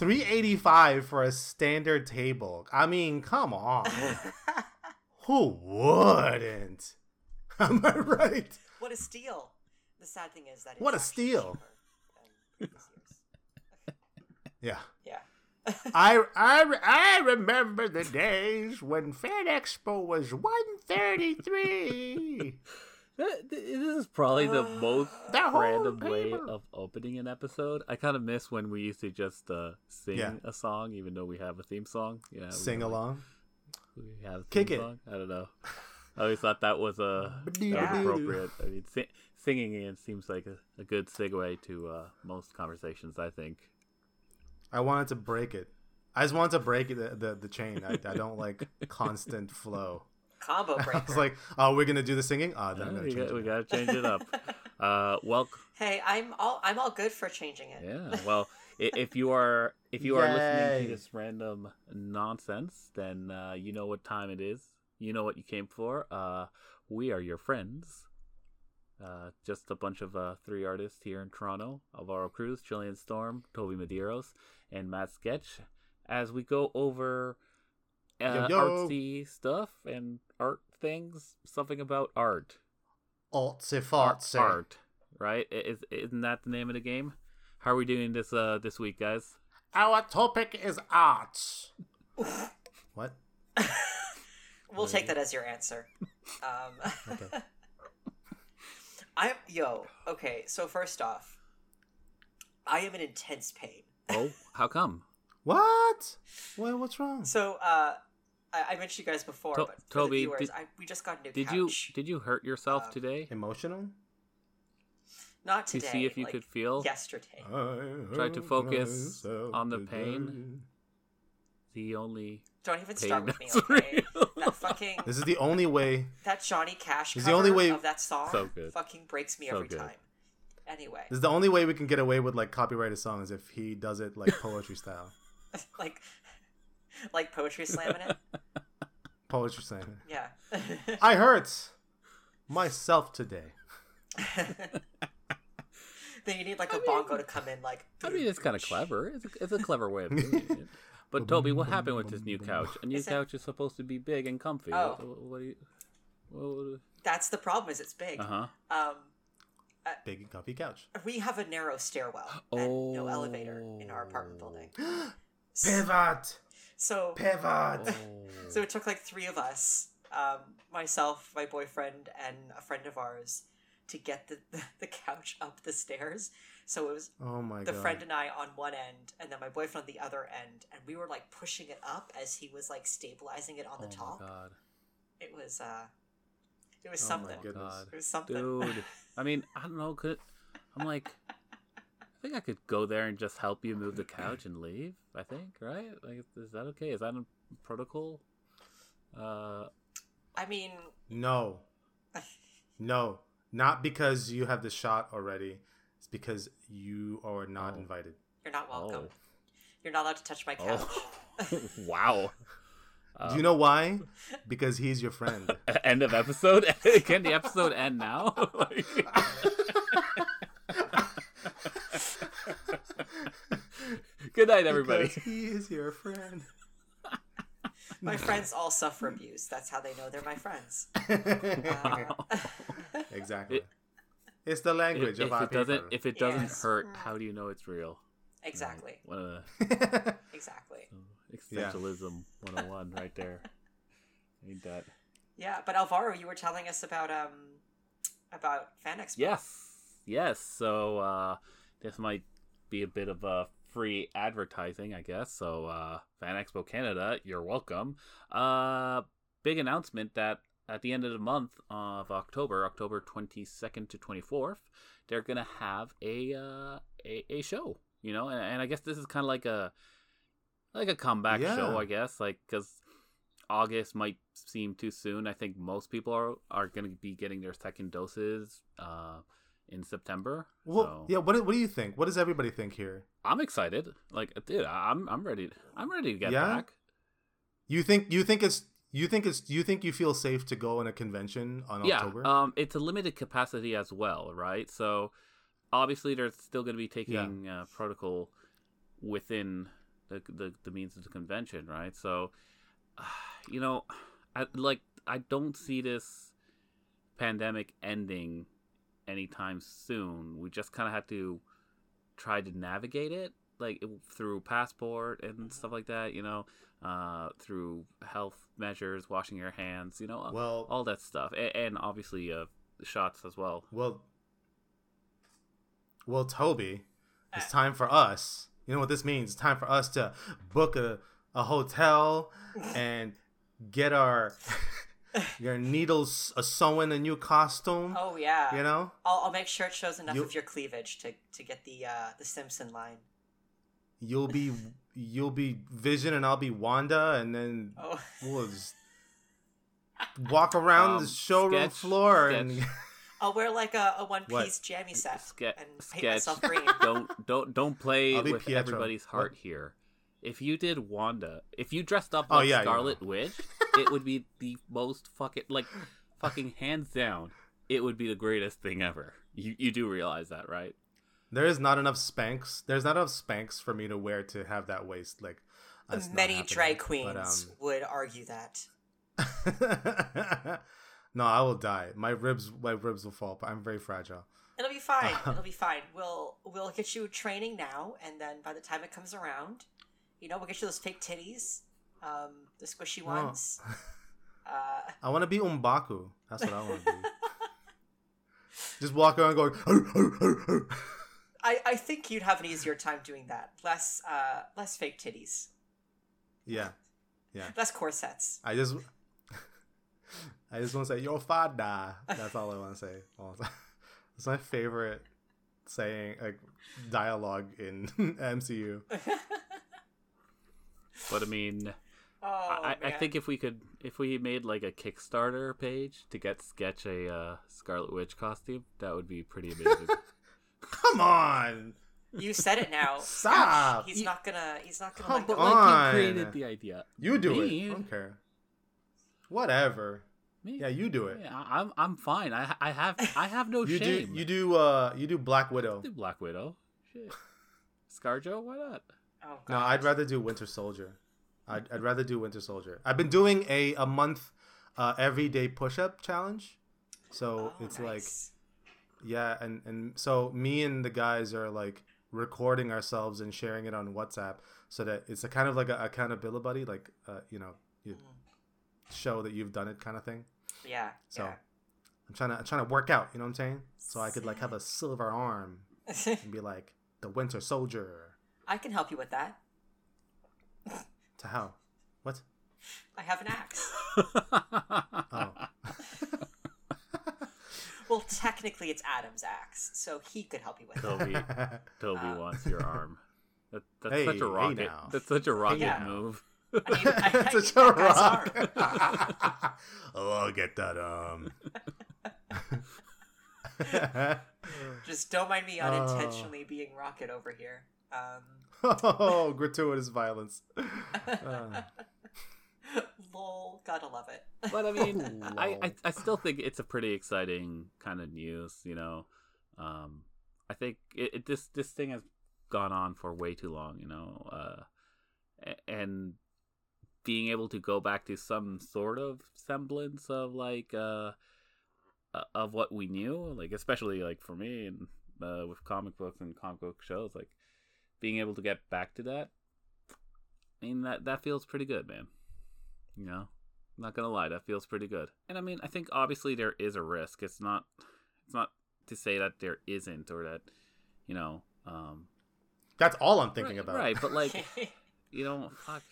385 for a standard table. I mean, come on. Who wouldn't? Am I right? What a steal! The sad thing is that it's What a steal. cheaper than previous years. Yeah. Yeah. I, I, I remember the days when Fan Expo was 133. That- This is probably the most That whole random way of opening an episode. I kind of miss when we used to just uh, sing Yeah. a song, even though we have a theme song. Yeah, we Sing have, like, along. We have a Kick theme it. Song. I don't know. I always thought that was uh, that Yeah. appropriate. I mean, si- singing it seems like a, a good segue to uh, most conversations. I think. I wanted to break it. I just wanted to break the, the, the chain. I, I don't like constant flow. Combo I breaker. was like, oh, we're going to do the singing? Ah, then I'm going we, to got, we gotta change it up. uh, welcome. hey, I'm all I'm all good for changing it. Yeah. Well, if you are if you are listening to this random nonsense, then uh, you know what time it is. You know what you came for. Uh, we are your friends. Uh, just a bunch of uh, three artists here in Toronto: Alvaro Cruz, Chilean Storm, Toby Medeiros, and Matt Sketch. As we go over uh, Yo, yo. artsy stuff and art things, something about art. Artsy Art, fartsy. art, right? Is isn't that the name of the game? How are we doing this uh this week, guys? Our topic is art. what? We'll take that as your answer. Um, Okay. I'm yo. Okay, so first off, I am in intense pain. Oh, how come? What? What? What's wrong? So uh, I, I mentioned you guys before, To- but for Toby, the viewers, did- I, we just got new Did couch. you did you hurt yourself Uh, today Emotional? Not today. to see if you like could feel yesterday. Try to focus on the pain. the only Don't even pain start with me, that's okay? real? that fucking This is the only way. that Johnny Cash It's cover the only way- of that song So good. fucking breaks me So every good. time. Anyway, This is the only way we can get away with like copyrighted songs if he does it like poetry style. like like poetry slamming it. Poetry slam. Yeah. I hurt myself today. then you need like a bongo to come in like I mean, it's kind of clever. It's a, it's a clever way of doing it. But Toby, what happened with this new couch? A new Is couch is supposed to be big and comfy. Oh. What, what do you? What, that's the problem is it's big. uh huh. Um Big and comfy couch. we have a narrow stairwell and no elevator in our apartment building. Pivot. So Pivot. Oh. So it took like three of us, um, myself, my boyfriend, and a friend of ours, to get the, the, the couch up the stairs. So it was Oh my the god. friend and I on one end, and then my boyfriend on the other end, and we were like pushing it up as he was like stabilizing it on the Oh my top. god. It was uh, it was Oh my something. goodness. It was something. Dude, I mean, I don't know. Could I'm like, I think I could go there and just help you move the couch and leave. I think, right? Like, is that okay? Is that a protocol? Uh, I mean, No. No. Not because you have the shot already. It's because you are not Oh. invited. you're not welcome. oh, You're not allowed to touch my couch. oh, wow. Do you know why? Because he's your friend. End of episode. Can the episode end now? Like- Good night, everybody. Because he is your friend. my friends all suffer abuse. That's how they know they're my friends. Uh, Exactly. It- it's the language if, of if our it doesn't, if it doesn't Yes. hurt, how do you know it's real? exactly. One of the Exactly. existentialism 101 right there. Ain't that? Yeah, but Alvaro, you were telling us about um about Fan Expo. Yes, yes. So uh, this might be a bit of a free advertising, I guess. So uh, Fan Expo Canada, you're welcome. Uh, big announcement that at the end of the month of October, October 22nd to 24th, they're gonna have a uh, a, a show. You know, and, and I guess this is kind of like a like a comeback Yeah. show, I guess, like because August might seem too soon. I think most people are are going to be getting their second doses uh, in September. well, so yeah. What, do- what do you think? What does everybody think here? I'm excited. Like, dude, I'm I'm ready. I'm ready to get Yeah? back. You think you think it's you think it's you think you feel safe to go in a convention on yeah, October? um, it's a limited capacity as well, right? So obviously, they're still going to be taking uh, protocol within the the, the means of the convention, right? So, you know, I, like I don't see this pandemic ending anytime soon. We just kind of have to try to navigate it, like through passport and stuff like that. You know, uh, through health measures, washing your hands. You know, Well, all that stuff, and, and obviously uh, shots as well. well, well, Toby, it's time for us. You know what this means? It's time for us to book a, a hotel and get our your needles a sewing a new costume. Oh yeah. You know, I'll, I'll make sure it shows enough You- of your cleavage to, to get the uh, the Simpson line. you'll be you'll be Vision and I'll be Wanda, and then Oh. we'll just walk around Um, the showroom sketch- floor sketch. and I'll wear like a, a one piece jammy set Ske- and paint sketch. myself green. don't don't don't play with Pietro. everybody's What? heart here. If you did Wanda, if you dressed up Oh, like yeah, you Scarlet Witch, it would be the most fucking like fucking hands down. It would be the greatest thing ever. You you do realize that, right? there is not enough Spanx. There's not enough Spanx for me to wear to have that waist. Like Many happening. drag But, queens would argue that. um, no, I will die. My ribs, my ribs will fall. But I'm very fragile. It'll be fine. It'll be fine. We'll we'll get you training now, and then by the time it comes around, you know, we'll get you those fake titties, um, the squishy Oh. ones. Uh, I want to be M'Baku. That's what I want to be. Just walk around going. "Arr, arr, arr, arr." I I think you'd have an easier time doing that. Less uh less fake titties, Yeah, less corsets. I just, I just want to say your father. That's all I want to say. all the time. It's my favorite saying, like dialogue in MCU. But I mean, Oh, I, I think if we could, if we made like a Kickstarter page to get Sketch a uh, Scarlet Witch costume, that would be pretty amazing. Come on. you said it now. Stop. He's You- not gonna. He's not gonna. Come let go. but like on. you created the idea. You do Me? it. I don't care. Whatever. Me? Yeah, you do it. Yeah, I- I'm I'm fine. I I have I have no You shame. do. You do. Uh, you do Black Widow. do Black Widow. Shit. Scarjo, why not? Oh, No, I'd rather do Winter Soldier. I'd, I'd rather do Winter Soldier. I've been doing a a month, uh, everyday push up challenge. So Oh, it's like yeah, and and so me and the guys are like recording ourselves and sharing it on WhatsApp, so that it's a kind of like a accountability buddy, like uh, you know, you Mm. show that you've done it kind of thing. Yeah. So yeah. I'm trying to I'm trying to work out. You know what I'm saying? So I could like have a silver arm and be like the Winter Soldier. I can help you with that. To how? What? I have an axe. Oh. Well, technically, it's Adam's axe, so he could help you with that. Toby, Toby Uh, wants your arm. That, that's Hey, such a rocket. now. that's such a rocket Yeah. move. I need, I, I Such that a guy's rock. arm. oh, I'll get that um. Just don't mind me Oh. unintentionally being rocket over here. Um, oh, gratuitous violence. Uh, lol, gotta love it. But I mean, I, I I still think it's a pretty exciting kind of news. You know, um, I think it, it this this thing has gone on for way too long. You know, uh, and being able to go back to some sort of semblance of like uh uh, of what we knew, like especially like for me and uh, with comic books and comic book shows, like being able to get back to that. I mean that that feels pretty good, man. You know, I'm not gonna lie, that feels pretty good. And I mean, I think obviously there is a risk. It's not, it's not to say that there isn't or that, you know, um, that's all I'm thinking right, about. Right, but like, you know, fuck.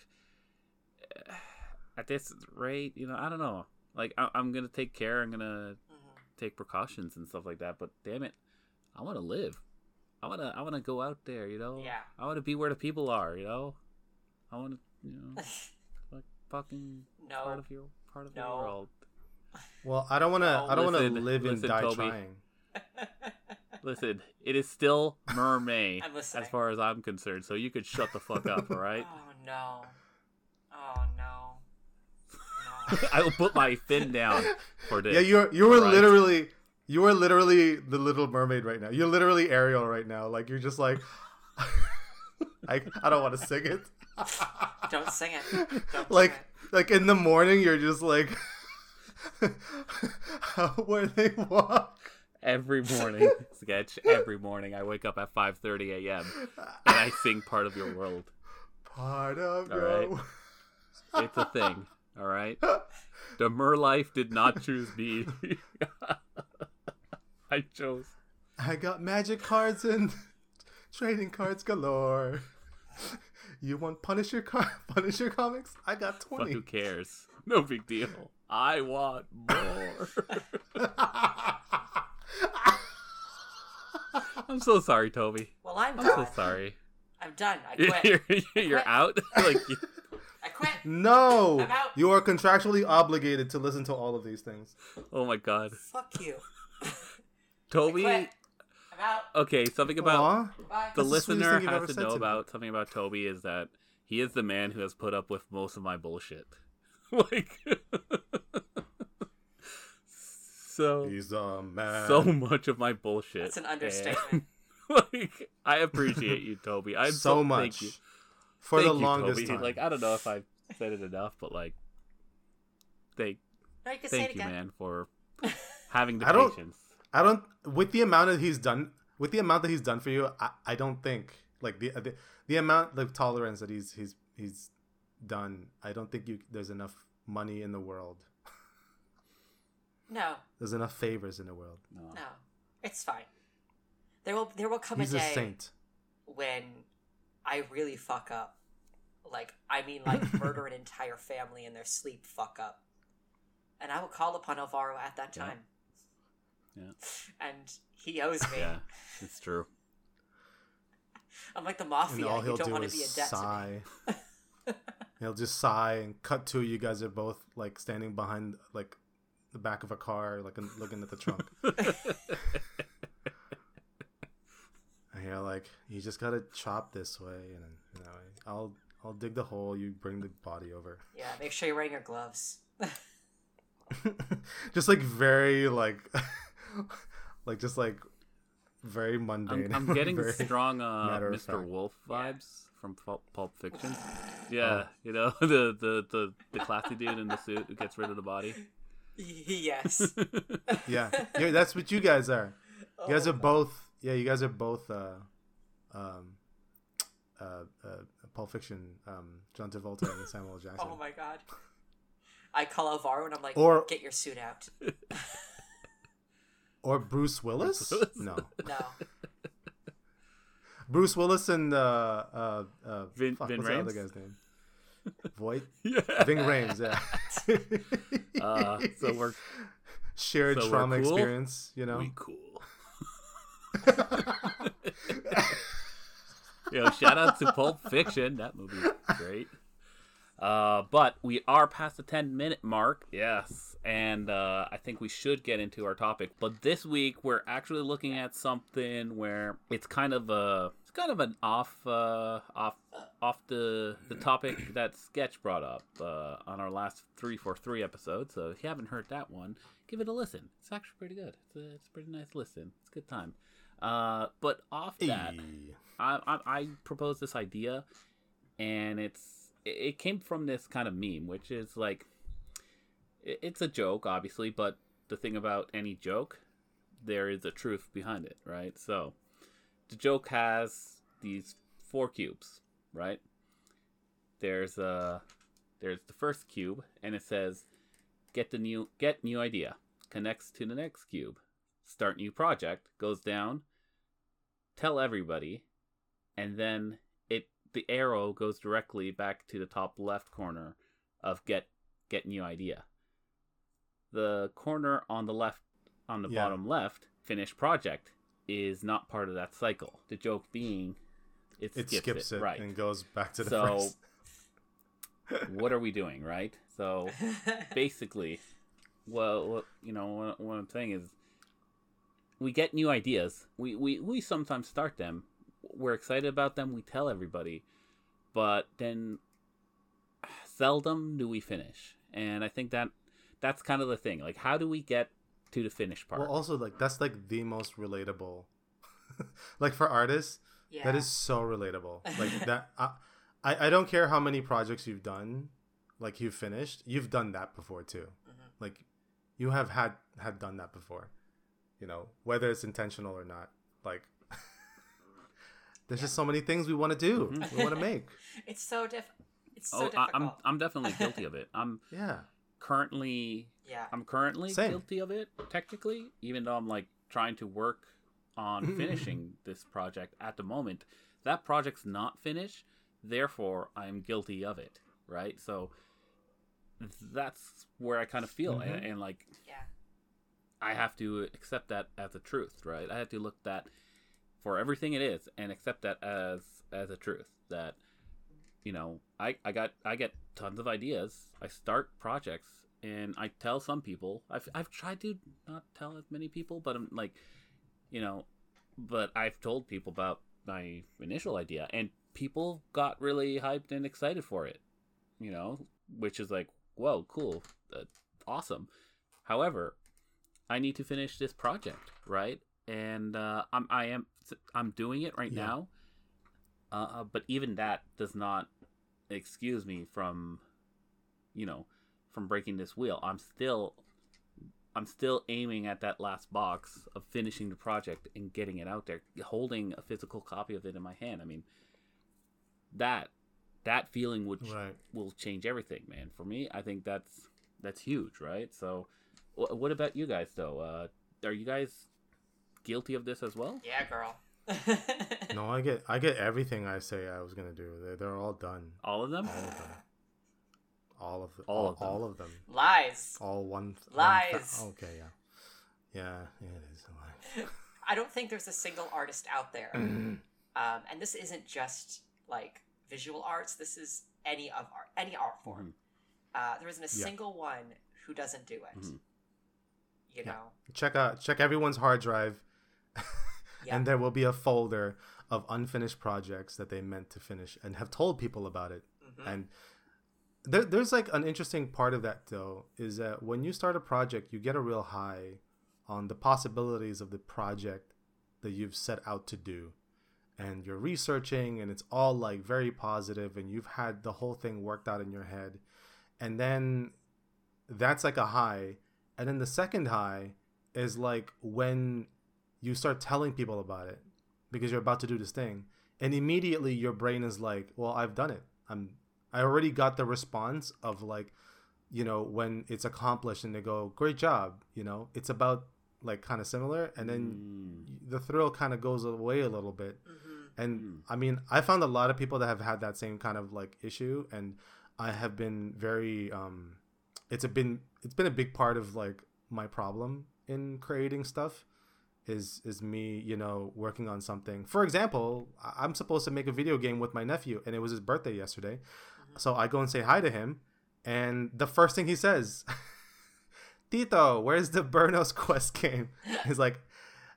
At this rate, you know, I don't know. Like, I- I'm gonna take care. I'm gonna Mhm. take precautions and stuff like that. But damn it, I want to live. I wanna, I wanna go out there. You know. Yeah. I want to be where the people are. You know. I want to, you know, like fucking No. part of your part of No. the world. Well, I don't want to. No, I don't want to listen, live and die Toby. trying. Listen, it is still mermaid as far as I'm concerned. So you could shut the fuck up, all right? Oh no. Oh no. No. I will put my fin down for this. Yeah, you're you were Right. literally you are literally the Little Mermaid right now. You're literally Ariel right now. Like you're just like I I don't want to sing it. Don't sing it. Don't like sing like in the morning, you're just like, where they walk. Every morning, sketch. Every morning, I wake up at 5:30 a.m. and I sing "Part of Your World." Part of All your. right. It's a thing. All right. The Mer life did not choose me. I chose. I got magic cards and trading cards galore. You want Punisher car Punisher comics? I got But twenty. who cares? No big deal. I want more. I'm so sorry, Toby. Well, I'm I'm done. so sorry. I'm done. I quit. You're, you're quit. out. Like you- I quit. no, I'm out. you are contractually obligated to listen to all of these things. oh my god, Fuck you. Toby. I quit. I'm out. Okay, something about Aw. Bye. the That's listener thing you've has to know to about something about Toby is that he is the man who has put up with most of my bullshit. like so He's a man. so much of my bullshit. That's an and, like I appreciate you, Toby. I'm so so, much Thank you. for Thank the you, longest Toby. time. Like I don't know if I've said it enough, but like thank No, you can say it thank you, again. man, for having the I don't- patience. I don't with the amount that he's done with the amount that he's done for you. I, I don't think like the, the the amount of tolerance that he's he's he's done. I don't think you there's enough money in the world. No, There's enough favors in the world. No. no, it's fine. There will there will come He's a a day saint. when I really fuck up. Like I mean, like murder an entire family in their sleep. Fuck up, and I will call upon Alvaro at that time. Yeah. And he owes me. Yeah, it's true. I'm like the And mafia. all he'll don't do want to is be in debt to me. sigh. he'll just sigh and cut to you guys are both like standing behind like the back of a car, like looking at the trunk. and you're like, you just gotta chop this way, and then, you know, I'll I'll dig the hole. You bring the body over. Yeah, make sure you're wearing your gloves. just like very like, like just like very mundane. I'm, I'm getting very- strong uh, Mr. fact. Wolf Yeah. vibes from Pulp, Pulp Fiction. Yeah, you know the, the the the classy dude in the suit who gets rid of the body. yes. Yeah, yeah, that's what you guys are. You guys Oh are both. Yeah, you guys are both. Uh, um, uh, uh, Pulp Fiction. Um, John Travolta and Samuel Jackson. Oh my god. I call Alvaro and I'm like, Or- get your suit out. Or Bruce Willis? Willis? No, No. Bruce Willis and uh, uh, uh, Vin- fuck, Vin what's the other guy's name? Voight. yeah. Ving Rhames. Yeah. Uh, so we're shared so we're trauma cool? experience. You know. we cool. Yo, shout out to Pulp Fiction. That movie's great. Uh, but we are past the 10 minute mark. Yes. And uh, I think we should get into our topic. But this week we're actually looking at something where it's kind of a it's kind of an off uh, off off the the topic that Sketch brought up uh, on our last 343 episode. So if you haven't heard that one, give it a listen. It's actually pretty good. It's a, it's a pretty nice listen. It's a good time. Uh, but off that, Hey. I, I, I proposed this idea, and it's it, came from this kind of meme, which is like it's a joke, obviously, but the thing about any joke, there is a truth behind it, right? So the joke has these four cubes, right? There's a there's the first cube, and it says get the new get new idea. Connects to the next cube. Start new project. Goes down. Tell everybody. And then the arrow goes directly back to the top left corner of get get new idea the corner on the left on the Yeah. bottom left finish project is not part of that cycle the joke being it It skips, skips it, it right and goes back to the So- first. what are we doing right so basically, well, you know, what, what I'm saying is, we get new ideas. We, we we sometimes start them. We're excited about them. We tell everybody, but then seldom do we finish. And I think that that's kind of the thing. Like, how do we get to the finish part? Well, also like that's like the most relatable. like for artists, Yeah. That is so relatable. Like that. I, I I don't care how many projects you've done, like you've finished. You've done that before too. Mhm. Like you have had had done that before. You know whether it's intentional or not. Like there's just so many things we want to do. Mhm. We want to make. It's so diff. It's so oh, I, difficult. I'm I'm definitely guilty of it. I'm Yeah. currently yeah. I'm currently Same. guilty of it technically, even though I'm like trying to work on finishing this project at the moment. That project's not finished, therefore I'm guilty of it, right? So that's where I kind of feel, and, Mhm. and like Yeah. I have to accept that as a truth, right? I have to look that for everything it is and accept that as as a truth that you know, I I got I get tons of ideas. I start projects and I tell some people. I've I've tried to not tell as many people, but I'm like, you know, but I've told people about my initial idea and people got really hyped and excited for it. You know, which is like, whoa, cool. That's awesome. However, I need to finish this project, right? And uh, I'm I am I'm doing it right Yeah. now. Uh, but even that does not excuse me from, you know, from breaking this wheel. I'm still, I'm still aiming at that last box of finishing the project and getting it out there, holding a physical copy of it in my hand. I mean, that that feeling would Right. will change everything, man. For me, I think that's that's huge, right? So, wh- what about you guys though? Uh, are you guys guilty of this as well? Yeah, girl. No, I get I get everything I say I was gonna do. They're, they're all done. All of them? All of them. All of them. All of them. All of them. Lies. All one. Lies. One okay, yeah. Yeah, yeah, it is a lie. I don't think there's a single artist out there. Um, and this isn't just like visual arts. This is any of art, any art form. Uh, there isn't a Yeah. single one who doesn't do it. Mhm. You Yeah. know. check out check everyone's hard drive, Yeah. and there will be a folder of unfinished projects that they meant to finish and have told people about it. Mhm. And there, there's like an interesting part of that though is that when you start a project, you get a real high on the possibilities of the project that you've set out to do. And you're researching, and it's all like very positive, and you've had the whole thing worked out in your head. And then that's like a high. And then the second high is like when you start telling people about it because you're about to do this thing and immediately your brain is like well i've done it i'm i already got the response of like you know when it's accomplished and they go great job you know it's about like kind of similar and then Mm. the thrill kind of goes away a little bit Mhm. and Mm. i mean i found a lot of people that have had that same kind of like issue and i have been very um it's a been it's been a big part of like my problem in creating stuff is is me you know working on something. For example i'm supposed to make a video game with my nephew and it was his birthday yesterday. So i go and say hi to him and the first thing he says tito where's the burnos quest game? He's like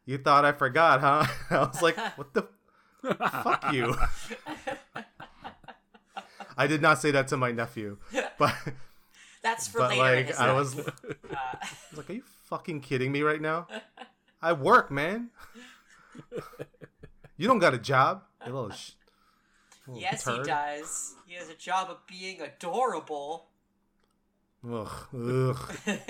you thought i forgot huh? I was like what the fuck you? I did not say that to my nephew but That's for but later like i was Uh, I was like, are you fucking kidding me right now? I work, man. you don't got a job, you little. Sh- little yes, he does. He has a job of being adorable. Ugh, ugh.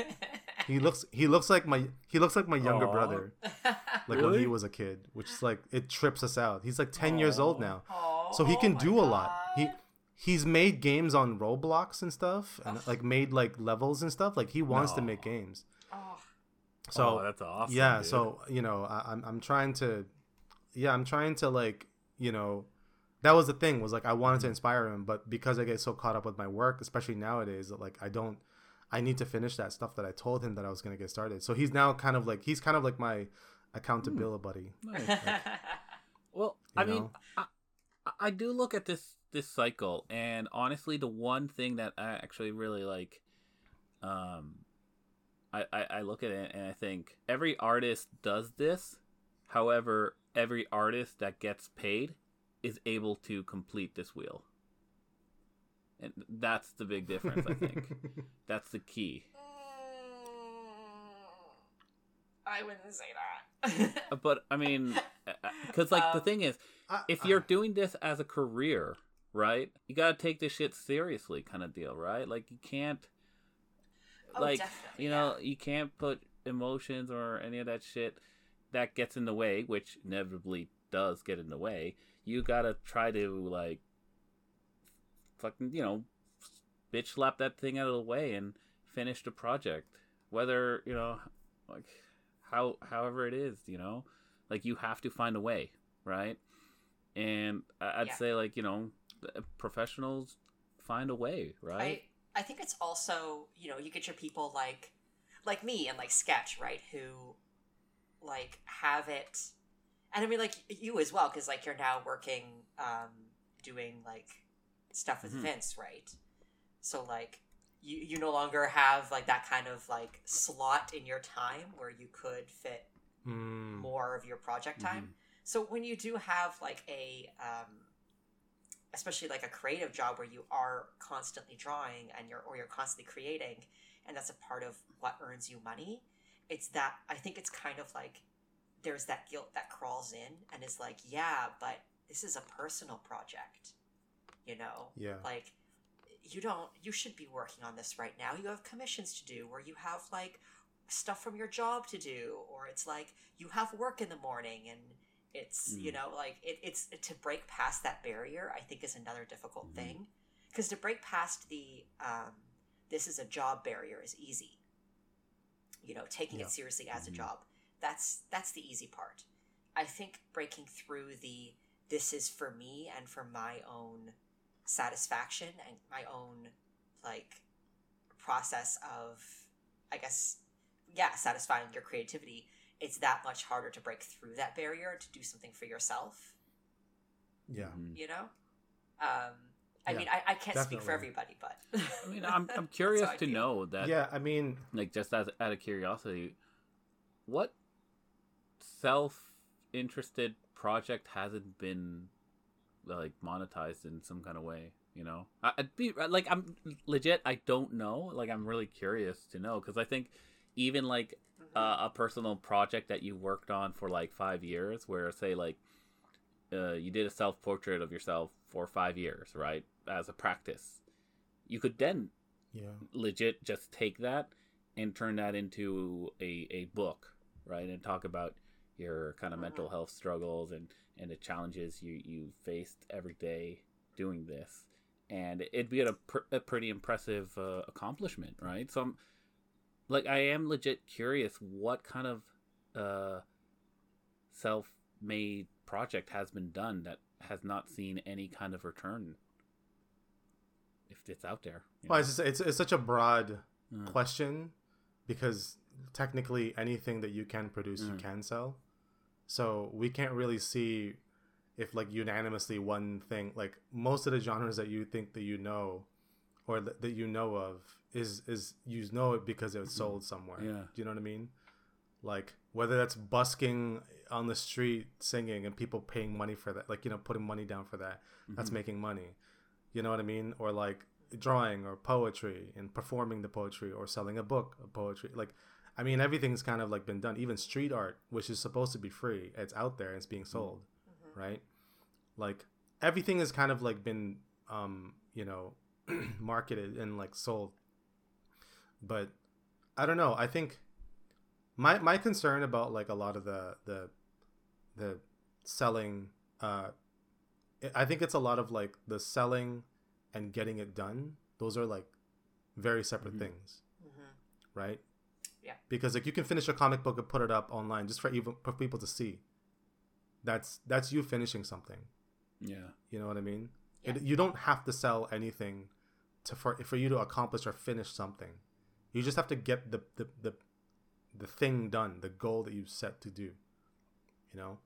He looks. He looks like my. He looks like my younger Aw. brother, like when he was a kid, which is like it trips us out. He's like ten years old now, Aw, so he oh can my do a lot. He he's made games on Roblox and stuff, and Ugh. like made like levels and stuff. Like he wants to make games. So oh, that's awesome. yeah dude. so you know I, i'm i'm trying to yeah i'm trying to like you know that was the thing was like i wanted to inspire him but because i get so caught up with my work especially nowadays that like i don't i need to finish that stuff that i told him that i was going to get started so he's now kind of like he's kind of like my accountability buddy Nice. Well, You I mean. I, I do look at this this cycle, and honestly, the one thing that I actually really like, um, I, I I look at it and I think every artist does this. However, every artist that gets paid is able to complete this wheel, and that's the big difference. I think that's the key. I wouldn't say that. Uh, But I mean, because like the Um, thing is, I- if you're doing this as a career, right, you gotta take this shit seriously, kind of deal, right? Like you can't, Oh, like you know, you can't put emotions or any of that shit that gets in the way, which inevitably does get in the way. You gotta try to like, fucking, you know, bitch slap that thing out of the way and finish the project, whether you know, like how however it is, you know, like you have to find a way, right? And I'd Yeah. say like you know, professionals find a way, right? I I think it's also you know you get your people like like me and like sketch right who like have it and I mean like you as well because like you're now working um doing like stuff with Mhm. Vince right? So like you you no longer have like that kind of like slot in your time where you could fit Mm, more of your project time. So when you do have like a um, especially like a creative job where you are constantly drawing and you're or you're constantly creating and that's a part of what earns you money it's that i think it's kind of like there's that guilt that crawls in and is like yeah but this is a personal project you know yeah. like you don't you should be working on this right now you have commissions to do or you have like stuff from your job to do or it's like you have work in the morning and it's you Mm. know like it, it's to break past that barrier i think is another difficult Mhm. thing because to break past the um, this is a job barrier is easy you know taking Yeah. it seriously as Mhm. a job that's that's the easy part i think breaking through the this is for me and for my own satisfaction and my own like process of i guess yeah satisfying your creativity it's that much harder to break through that barrier to do something for yourself Yeah. Mhm. you know um i Yeah, mean i, I can't speak for everybody but I mean, I'm I'm curious to feel. know that Yeah, I mean, like just as out of curiosity, what self-interested project hasn't been like monetized in some kind of way? You know, I, I'd be like, I'm legit. I don't know. Like, I'm really curious to know because I think even like. Uh, a personal project that you worked on for like five years, where say like uh, you did a self portrait of yourself for five years, right, as a practice, you could then yeah. legit just take that and turn that into a, a book right and talk about your kind of Mhm. mental health struggles and and the challenges you you faced every day doing this and it'd be a, pr- a pretty impressive uh, accomplishment right so i'm like i am legit curious what kind of uh self-made project has been done that has not seen any kind of return if it's out there Well, it's, just, it's it's such a broad Mm. question because technically anything that you can produce you Mm. can sell. So we can't really see if like unanimously one thing like most of the genres that you think that you know or th- that you know of is is you know it because it was sold somewhere. Mm-hmm. Yeah. Do you know what I mean? Like whether that's busking on the street singing and people paying money for that, like you know putting money down for that. That's Mhm. making money. You know what I mean? Or like drawing or poetry and performing the poetry or selling a book of poetry. Like I mean everything's kind of like been done. Even street art, which is supposed to be free, it's out there and it's being sold, Mhm. right? Like everything has kind of like been um, you know, marketed and like sold. But I don't know. I think my my concern about like a lot of the the the selling uh I think it's a lot of like the selling and getting it done. Those are like very separate Mhm. things, Mhm. right? Yeah. Because like you can finish a comic book and put it up online just for even for people to see. That's that's you finishing something. yeah You know what I mean? Yeah. It, you don't have to sell anything to for for you to accomplish or finish something. You just have to get the the the, the thing done, the goal that you set to do. You know?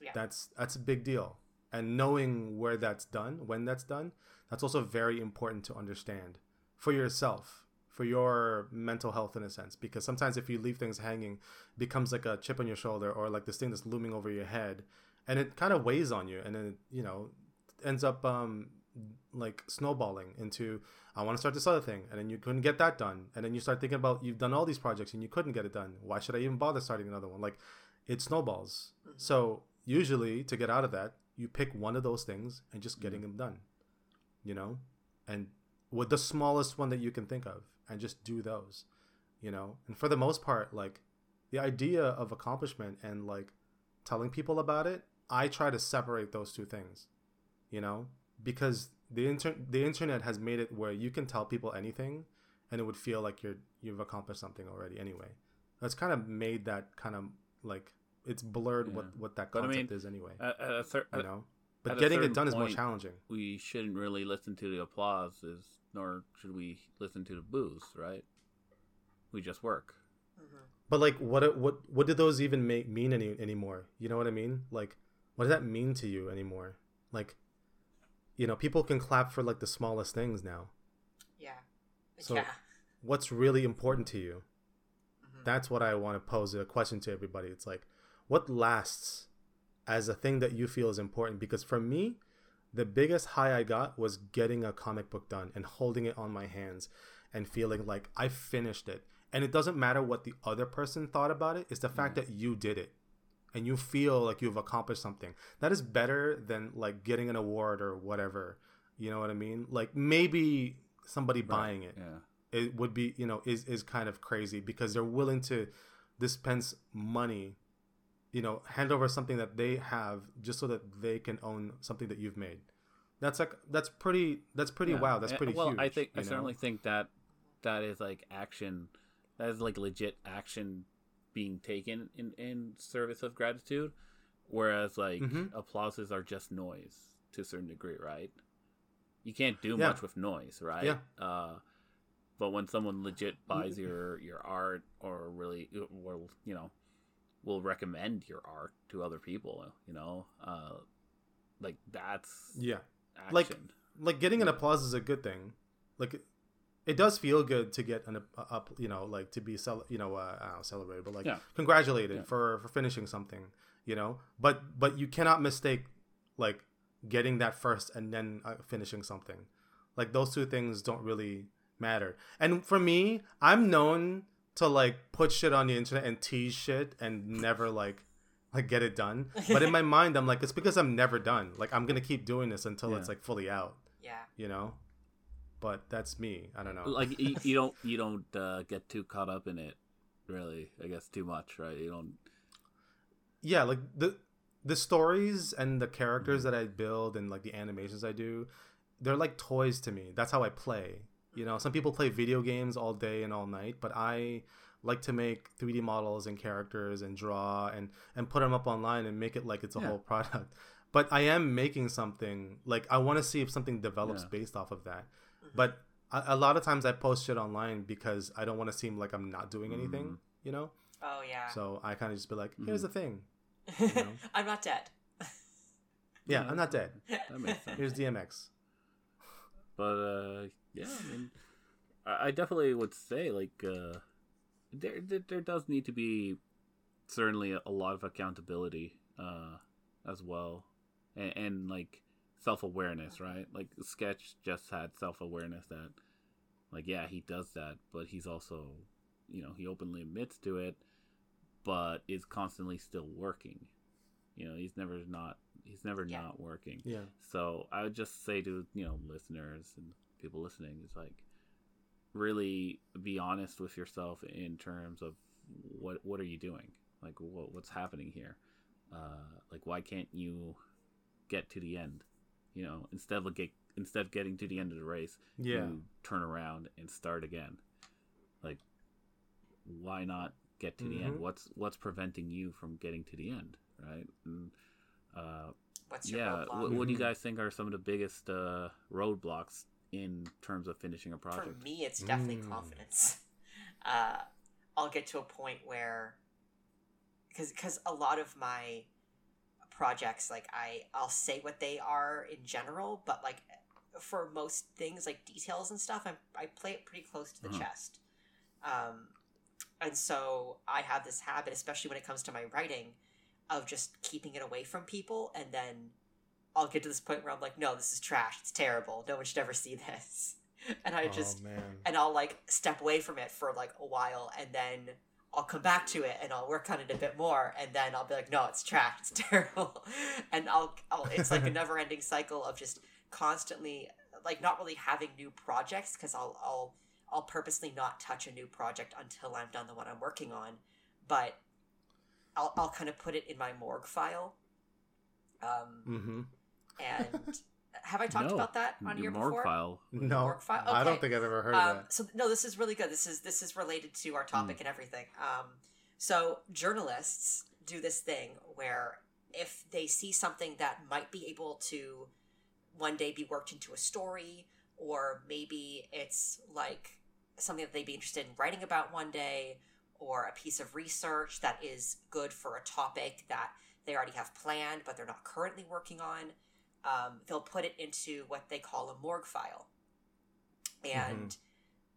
Yeah. That's that's a big deal. And knowing where that's done, when that's done, that's also very important to understand for yourself, for your mental health in a sense. Because sometimes if you leave things hanging, it becomes like a chip on your shoulder or like this thing that's looming over your head, and it kind of weighs on you, and then it, you know ends up um like snowballing into I want to start this other thing, and then you couldn't get that done, and then you start thinking about you've done all these projects and you couldn't get it done. Why should I even bother starting another one? Like it snowballs. Mhm. So usually to get out of that, you pick one of those things and just getting them done. You know, and with the smallest one that you can think of, and just do those. You know, and for the most part, like the idea of accomplishment and like telling people about it, I try to separate those two things. You know, because the inter- the internet has made it where you can tell people anything and it would feel like you're you've accomplished something already anyway that's kind of made that kind of like it's blurred Yeah. what what that But I concept mean, is anyway At, at a cer- you know but getting it certain done is more challenging we shouldn't really listen to the applause, is nor should we listen to the boos, right? We just work. Mhm. but like what what what do those even make mean any anymore you know what i mean like what does that mean to you anymore like you know people can clap for like the smallest things now Yeah. So- yeah. what's really important to you Mhm. that's what I want to pose a question to everybody. It's like, what lasts as a thing that you feel is important? Because for me, the biggest high I got was getting a comic book done and holding it on my hands and feeling like I finished it. And it doesn't matter what the other person thought about it, it's the fact that you did it and you feel like you've accomplished something. That is better than like getting an award or whatever. You know what I mean? Like maybe somebody buying it Yeah. it would be you know is is kind of crazy because they're willing to dispense money you know hand over something that they have just so that they can own something that you've made that's like that's pretty that's pretty Yeah. wow that's And- pretty well huge i think i know? certainly think that that is like action that is like legit action being taken in in service of gratitude whereas like Mhm. applauses are just noise to a certain degree right you can't do Yeah. much with noise right Yeah. uh but when someone legit buys your your art or really will you know will recommend your art to other people you know uh like that's yeah action. Like- like getting an applause is a good thing like it, it does feel good to get an up- up you know like to be cel- you know uh, I know, celebrated but like Yeah. congratulated Yeah. for for finishing something you know but but you cannot mistake like getting that first and then uh, finishing something like those two things don't really matter and for me i'm known to like put shit on the internet and tease shit and never like like get it done but in my mind i'm like it's because i'm never done like i'm gonna keep doing this until Yeah. it's like fully out Yeah. you know but that's me. I don't know. Like you, you don't you don't uh, get too caught up in it really i guess too much right? You don't yeah like the the stories and the characters that i build and like the animations i do they're like toys to me. That's how i play you know? Some people play video games all day and all night but i like to make 3d models and characters and draw and and put them up online and make it like it's a Yeah. whole product. But i am making something like i want to see if something develops Yeah. based off of that but a, a lot of times i post shit online because i don't want to seem like i'm not doing anything Mhm. you know Oh yeah. so i kind of just be like here's Mhm. the thing know? I'm not dead. yeah Yeah. i'm not dead that makes sense Here's DMX. but uh yeah i mean i, I definitely would say like uh there, there there does need to be certainly a, lot of accountability uh as well and, and like self-awareness right? Like sketch just had self-awareness that like yeah he does that but he's also you know he openly admits to it but is constantly still working. You know he's never not he's never Yeah. not working. Yeah. so I would just say to you know listeners and people listening is like really be honest with yourself in terms of what what are you doing? Like what, what's happening here? Uh, like why can't you get to the end you know instead of get instead of getting to the end of the race Yeah. you turn around and start again like why not get to the end Mhm. what's what's preventing you from getting to the end right and uh What's your yeah what, what do you Mhm. guys think are some of the biggest uh roadblocks in terms of finishing a project? For project me, it's definitely Mm. confidence. Uh, I'll get to a point where, because because a lot of my projects, like I I'll say what they are in general, but like for most things like details and stuff, I'm, I play it pretty close to the Uh-huh. chest. Um, and so I have this habit, especially when it comes to my writing, of just keeping it away from people, and then I'll get to this point where I'm like, no, this is trash. It's terrible. No one should ever see this. And I just oh and I'll like step away from it for like a while and then I'll come back to it and I'll work on it a bit more, and then I'll be like, no, it's trash, it's terrible, and I'll, I'll it's like a never ending cycle of just constantly like not really having new projects because I'll I'll I'll purposely not touch a new project until I'm done the one I'm working on, but I'll I'll kind of put it in my morgue file. Um, Mm-hmm. and have I talked No, about that on your your morgue before? file. No, Work file? I don't think I've ever heard Um, of that. so no, this is really good. This is this is related to our topic and everything. Um, so journalists do this thing where if they see something that might be able to one day be worked into a story, or maybe it's like something that they'd be interested in writing about one day, or a piece of research that is good for a topic that they already have planned but they're not currently working on, um, they'll put it into what they call a morgue file. And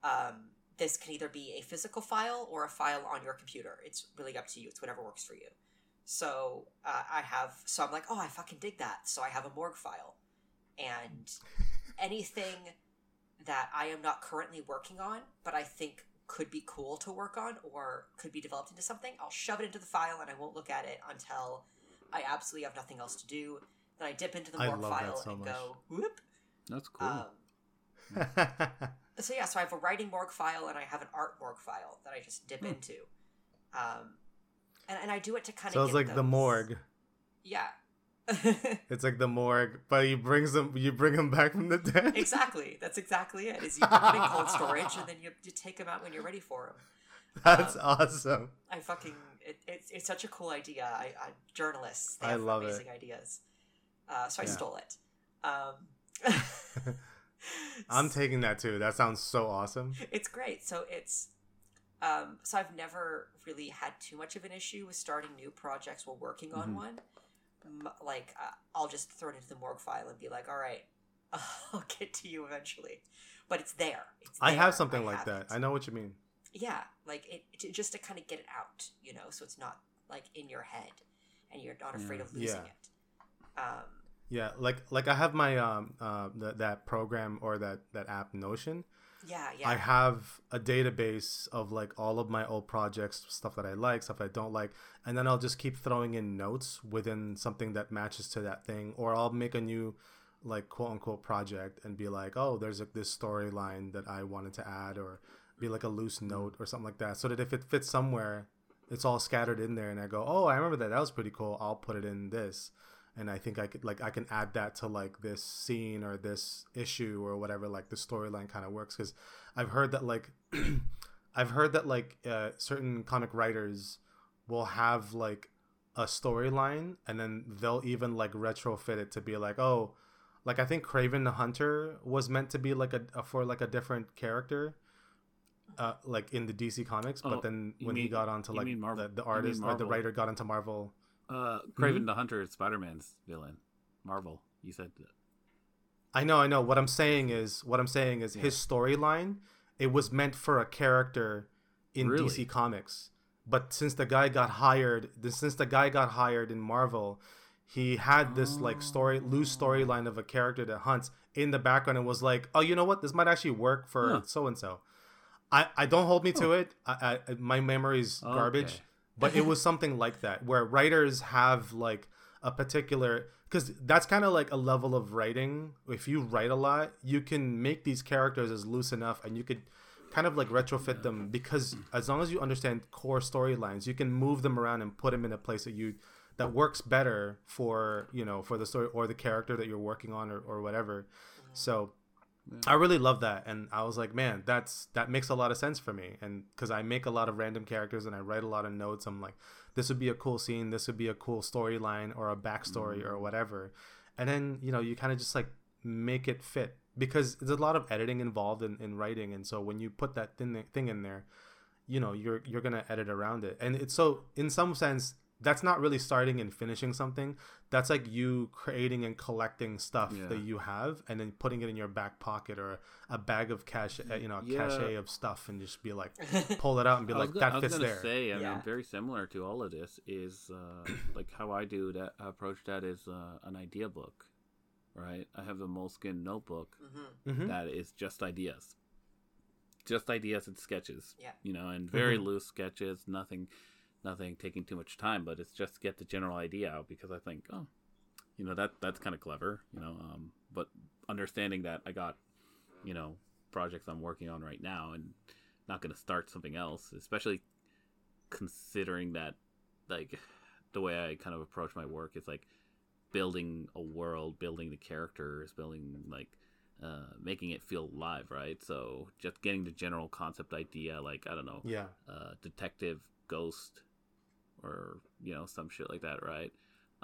um, this can either be a physical file or a file on your computer. It's really up to you. It's whatever works for you. So uh, I have, so I'm like, oh, I fucking dig that. So I have a morgue file. And anything that I am not currently working on, but I think could be cool to work on or could be developed into something, I'll shove it into the file and I won't look at it until I absolutely have nothing else to do. Then I dip into the I morgue file so and much. go, whoop. That's cool. Um, so yeah, so I have a writing morgue file and I have an art morgue file that I just dip Hmm. into. Um, and, and I do it to kind of. so it's like the morgue. Yeah. It's like the morgue, but you brings them, you bring them back from the dead. exactly. That's exactly it. Is you put them in cold storage and then you, you take them out when you're ready for them. That's Um, awesome. I fucking it, it's it's such a cool idea. I, I journalists they I have love it. amazing ideas. Uh, so I Yeah. stole it. Um, I'm taking that too. That sounds so awesome. it's great. So it's um, so I've never really had too much of an issue with starting new projects while working on Mhm. one. M- Like uh, I'll just throw it into the morgue file and be like, "All right, I'll get to you eventually." But it's there. It's I there. have something I like have that. it. I know what you mean. Yeah, like it, it just to kind of get it out, you know, so it's not like in your head and you're not afraid Yeah. of losing Yeah. it. Um, Yeah, like like I have my um uh that that program or that that app Notion. yeah, yeah. I have a database of like all of my old projects, stuff that I like, stuff I don't like, and then I'll just keep throwing in notes within something that matches to that thing, or I'll make a new like quote unquote project and be like, oh, there's like this storyline that I wanted to add, or be like a loose note or something like that, so that if it fits somewhere, it's all scattered in there, and I go, oh, I remember that, that was pretty cool. I'll put it in this. And I think I could like I can add that to like this scene or this issue or whatever like the storyline kind of works. Because I've heard that like I've heard that like uh, certain comic writers will have like a storyline and then they'll even like retrofit it to be like oh like I think Kraven the Hunter was meant to be like a, a for like a different character uh like in the DC comics Oh, but then when he got onto like the, the artist or the writer got into Marvel Uh, Kraven the Hunter is Spider Man's villain. Marvel. You said that. I know, I know. What I'm saying is, what I'm saying is, Yeah. his storyline, it was meant for a character in Really? DC Comics, but since the guy got hired, since the guy got hired in Marvel, he had this like story, loose storyline of a character that hunts in the background, and was like, oh, you know what? This might actually work for so and so. I, I don't hold me to it. I, I my memory's garbage Okay. But it was something like that where writers have like a particular because that's kind of like a level of writing. If you write a lot you can make these characters as loose enough and you could kind of like retrofit them because as long as you understand core storylines you can move them around and put them in a place that you that works better for you know for the story or the character that you're working on or, or whatever. So I really love that, and I was like, man, that's that makes a lot of sense for me, and because I make a lot of random characters and I write a lot of notes, I'm like, this would be a cool scene, this would be a cool storyline or a backstory or mm-hmm. whatever, and then you know you kind of just like make it fit because there's a lot of editing involved in, in writing, and so when you put that thing thing in there, you know you're you're gonna edit around it, and it's so in some sense that's not really starting and finishing something that's like you creating and collecting stuff Yeah. that you have and then putting it in your back pocket or a bag of cash uh, you know a Yeah. cachet of stuff and just be like pull it out and be like was, go- that I was fits gonna there say, I Yeah. mean, very similar to all of this is uh, like how I do that. Approach that is uh, an idea book, right? I have a Moleskine notebook hmm hmm that is just ideas, just ideas and sketches. Yeah. You know, and very Mhm. loose sketches, nothing nothing taking too much time, but it's just get the general idea out because I think, oh, you know, that that's kind of clever, you know, um but understanding that I got, you know, projects I'm working on right now and not going to start something else, especially considering that like the way I kind of approach my work is like building a world, building the characters, building like uh, making it feel live, right? So just getting the general concept idea, like I don't know, Yeah. uh, detective ghost or you know some shit like that, right?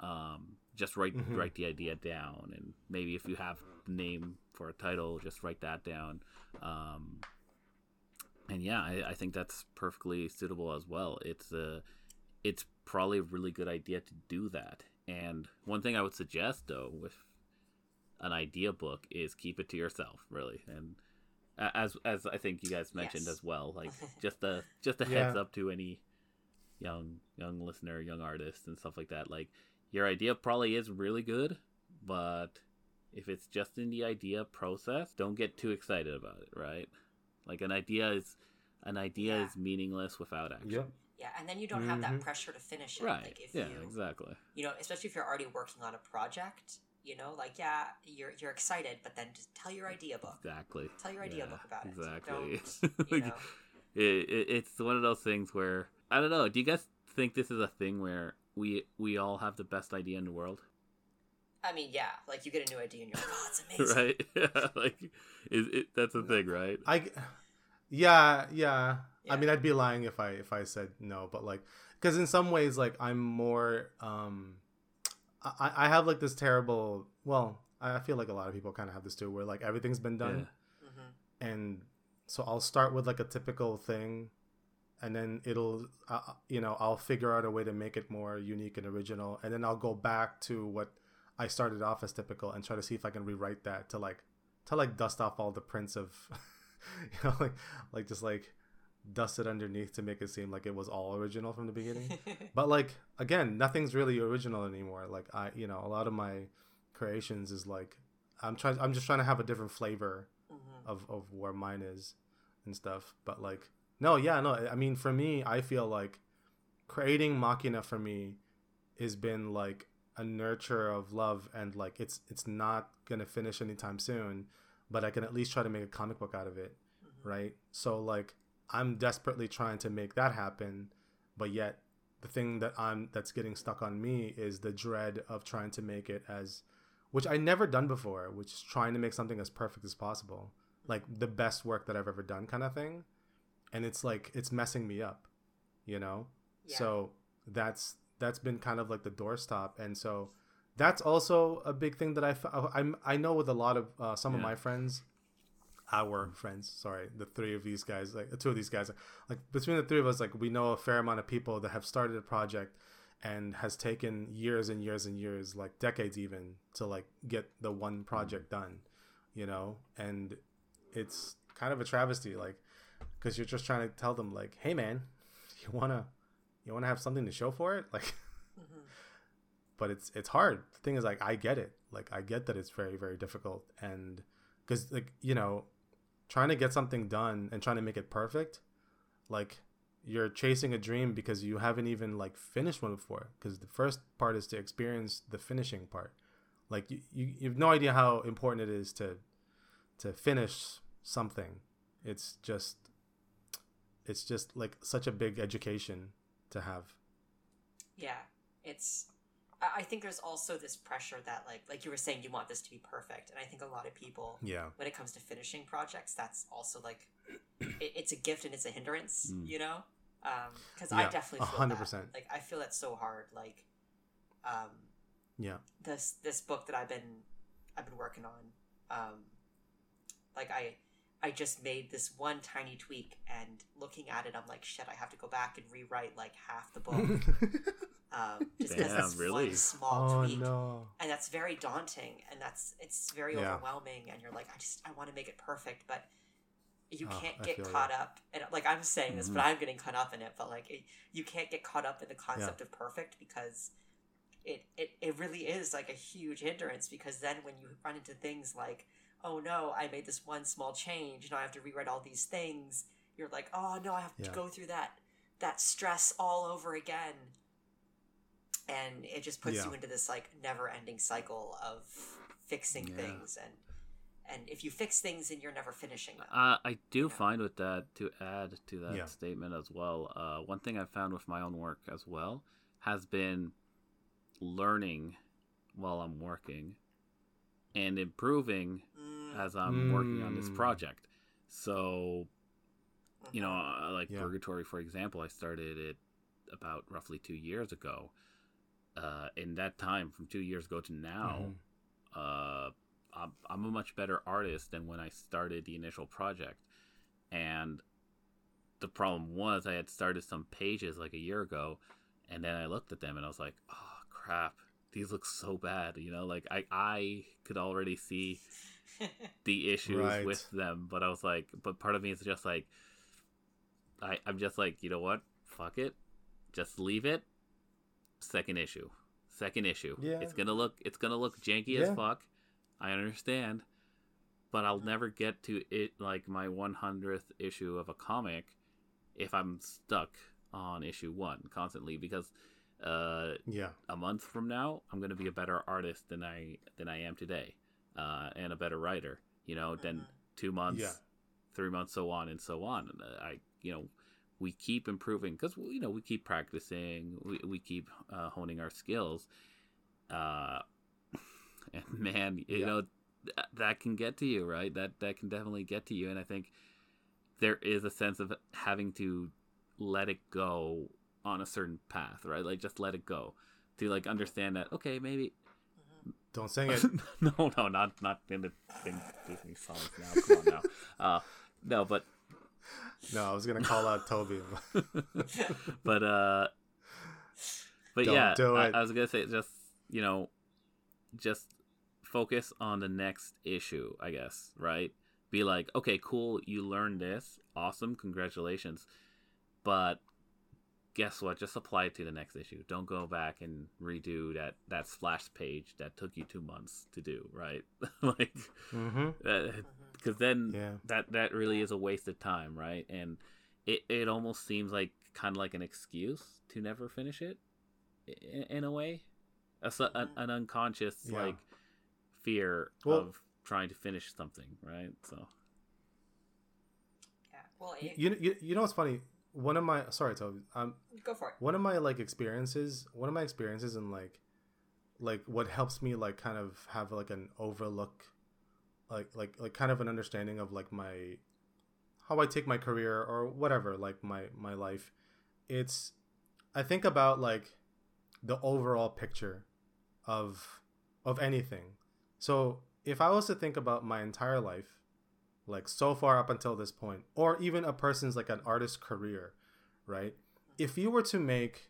Um, just write Mhm. write the idea down, and maybe if you have the name for a title, just write that down. Um, and yeah, I, I think that's perfectly suitable as well. It's a it's probably a really good idea to do that. And one thing I would suggest though with an idea book is keep it to yourself, really. And as as I think you guys mentioned Yes. as well, like just a just a Yeah. heads up to any young young listener, young artist and stuff like that. Like your idea probably is really good, but if it's just in the idea process, don't get too excited about it, right? Like an idea is an idea Yeah. is meaningless without action. Yep. Yeah, and then you don't have that Mhm. pressure to finish it. Right. Like if yeah, you exactly. you know, especially if you're already working on a project, you know, like yeah, you're you're excited, but then just tell your idea book. Exactly. Tell your idea Yeah, book about it. Exactly. Don't, you know. it, it, it's one of those things where I don't know. Do you guys think this is a thing where we we all have the best idea in the world, I mean, yeah, like you get a new idea and you're like, oh, it's amazing. right? Yeah, like is it, that's the thing, right? I, yeah, yeah. Yeah. I mean, I'd be lying if I if I said no, but like, because in some ways, like, I'm more. um I I have like this terrible. Well, I feel like a lot of people kind of have this too, where like everything's been done, hmm and so I'll start with like a typical thing, and then it'll, uh, you know, I'll figure out a way to make it more unique and original, and then I'll go back to what I started off as typical and try to see if I can rewrite that to like to like dust off all the prints of, you know, like like just like dust it underneath to make it seem like it was all original from the beginning. but like again, nothing's really original anymore. Like I, you know, a lot of my creations is like I'm trying. I'm just trying to have a different flavor hmm of of where mine is and stuff. But like, no, yeah, no. I mean, for me, I feel like creating Machina for me has been like a nurture of love, and like it's it's not gonna finish anytime soon, but I can at least try to make a comic book out of it, hmm right? So like, I'm desperately trying to make that happen, but yet the thing that I'm that's getting stuck on me is the dread of trying to make it as which I never done before, which is trying to make something as perfect as possible. Like the best work that I've ever done kind of thing. And it's like it's messing me up, you know? Yeah. So that's that's been kind of like the doorstop and so that's also a big thing that I f- I'm I know with a lot of uh, some of my friends our friends sorry the three of these guys like two of these guys like between the three of us like we know a fair amount of people that have started a project and has taken years and years and years like decades even to like get the one project done you know and it's kind of a travesty like because you're just trying to tell them like hey man you want to you want to have something to show for it? Like hmm but it's it's hard. The thing is like i get it. Like i get that it's very very difficult and because like you know trying to get something done and trying to make it perfect like you're chasing a dream because you haven't even like finished one before because the first part is to experience the finishing part. Like you, you, you have no idea how important it is to to finish something. It's just it's just like such a big education to have Yeah, it's. I I think there's also this pressure that, like, like you were saying, you want this to be perfect, and I think a lot of people, yeah when it comes to finishing projects, that's also like, it, it's a gift and it's a hindrance, Mm. you know. Um, Because I Yeah, definitely a feel hundred that. percent. Like, I feel that so hard. Like, um, yeah this this book that I've been I've been working on, um, like I I just made this one tiny tweak, and looking at it, I'm like, shit, I have to go back and rewrite like half the book, um, just because Damn, that's really? one small oh tweak, no and that's very daunting, and that's it's very Yeah. overwhelming, and you're like, I just I want to make it perfect, but you Oh, can't get feel caught up and like i'm saying this Mhm. but i'm getting caught up in it but like it, you can't get caught up in the concept of perfect because it, it it really is like a huge hindrance because then when you run into things like oh no, I made this one small change, now I have to rewrite all these things. You're like, oh no, I have to go through that that stress all over again. And it just puts Yeah. you into this like never ending cycle of fixing Yeah. things and and if you fix things and you're never finishing them. Uh, I do Yeah. find with that to add to that Yeah. statement as well. Uh, one thing I've found with my own work as well has been learning while I'm working and improving as I'm working on this Mm. project. So you know, uh, like Yeah. Purgatory, for example, I started it about roughly two years ago. Uh, in that time, from two years ago to now, Mhm. uh, I'm, I'm a much better artist than when I started the initial project. And the problem was, I had started some pages like a year ago, and then I looked at them and I was like, oh, crap. These look so bad, you know. Like I, I could already see the issues Right. with them, but I was like, but part of me is just like, I, I'm just like, you know what? Fuck it, just leave it. Second issue, second issue. Yeah. It's gonna look, it's gonna look janky Yeah. as fuck. I understand, but I'll never get to it like my 100th issue of a comic if I'm stuck on issue one constantly because uh Yeah. a month from now, I'm gonna be a better artist than I than I am today, uh, and a better writer. You know, than Mhm. two months, Yeah. three months, so on and so on. And uh, I, you know, we keep improving because you know we keep practicing, we we keep uh, honing our skills. Uh, and man, you Yeah. know, th- that can get to you, right? That that can definitely get to you, and I think there is a sense of having to let it go on a certain path, right? Like just let it go to like understand that okay, maybe. Don't sing it. no, no, not not in the in Disney songs now. Come on now. Uh, no, but No, I was gonna call out Toby. but uh, but Don't yeah, do I. I was gonna say just you know, just focus on the next issue. I guess right. Be like, okay, cool, you learned this, awesome, congratulations, but guess what? Just apply it to the next issue. Don't go back and redo that that splash page that took you two months to do. Right? like. mm-hmm. Mhm. because then Yeah. that that really is a waste of time, right? And it it almost seems like kind of like an excuse to never finish it, in, in a way, a, su- an, an unconscious Yeah. like fear Well- of trying to finish something, right? So Yeah. Well, it, You, you you know what's funny? One of my sorry Toby. Um, go for it. one of my like experiences one of my experiences and like like what helps me like kind of have like an overlook like like like kind of an understanding of like my how i take my career or whatever like my my life it's i think about like the overall picture of of anything so if i was to think about my entire life like so far up until this point or even a person's like an artist's career right? If you were to make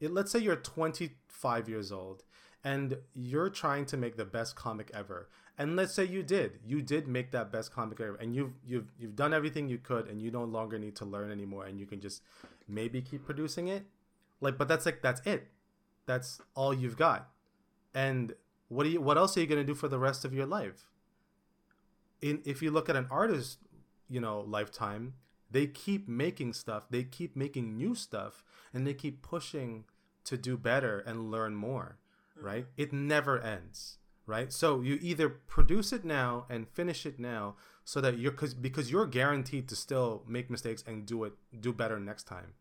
it, let's say you're 25 years old and you're trying to make the best comic ever and let's say you did you did make that best comic ever and you've you've you've done everything you could and you no longer need to learn anymore and you can just maybe keep producing it like but that's like that's it. That's all you've got. And what do you what else are you going to do for the rest of your life in if you look at an artist you know lifetime they keep making stuff they keep making new stuff and they keep pushing to do better and learn more mm-hmm. right? It never ends right? So you either produce it now and finish it now so that you're cause, because you're guaranteed to still make mistakes and do it do better next time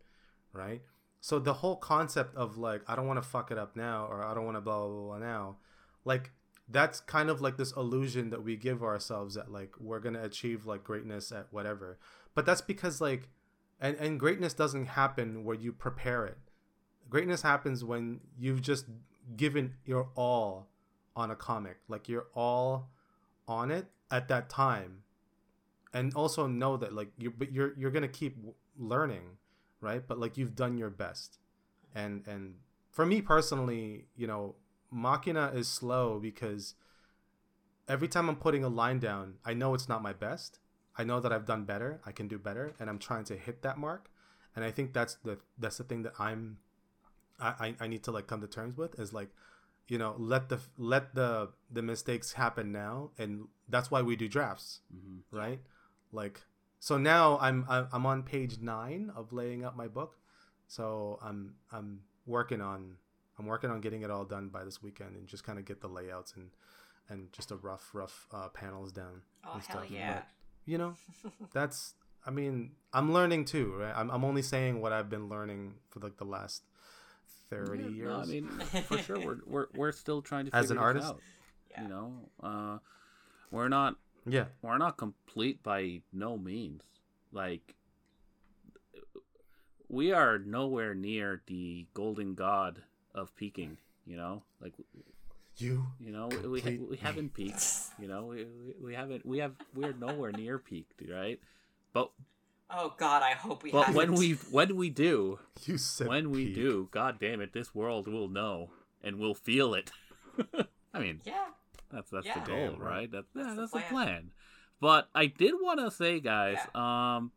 right? So the whole concept of like i don't want to fuck it up now or i don't want to blah, blah blah now like that's kind of like this illusion that we give ourselves that like we're gonna achieve like greatness at whatever. But that's because like and and greatness doesn't happen where you prepare it. Greatness happens when you've just given your all on a comic like you're all on it at that time. And also know that like you but you're you're gonna keep learning right? But like you've done your best. And and for me personally you know machina is slow because every time i'm putting a line down i know it's not my best. I know that i've done better i can do better and i'm trying to hit that mark. And i think that's the that's the thing that i'm i i, need to like come to terms with is like you know let the let the the mistakes happen now and that's why we do drafts Mm-hmm. right? Like so now i'm i'm on page 9 of laying out my book. So i'm i'm working on i'm working on getting it all done by this weekend and just kind of get the layouts and and just a rough rough uh, panels down Oh and hell stuff. yeah! But, you know that's i mean i'm learning too right i'm, I'm only saying what i've been learning for like the last 30 Yeah, years No, I mean, for sure, we're we're we're still trying to As figure an artist? out. Yeah. You know, uh, we're not yeah we're not complete by no means. Like, we are nowhere near the golden god of peaking. You know, like you you know we we, we haven't peaked. You know, we, we we haven't we have we're nowhere near peaked, right? But Oh god, I hope we. but haven't. when we when we do, you said when we do, god damn it, this world will know and we'll feel it. I mean, yeah, that's that's Yeah. the goal, Damn right. right? That's yeah, That's the that's the plan. plan. But I did want to say, guys, um,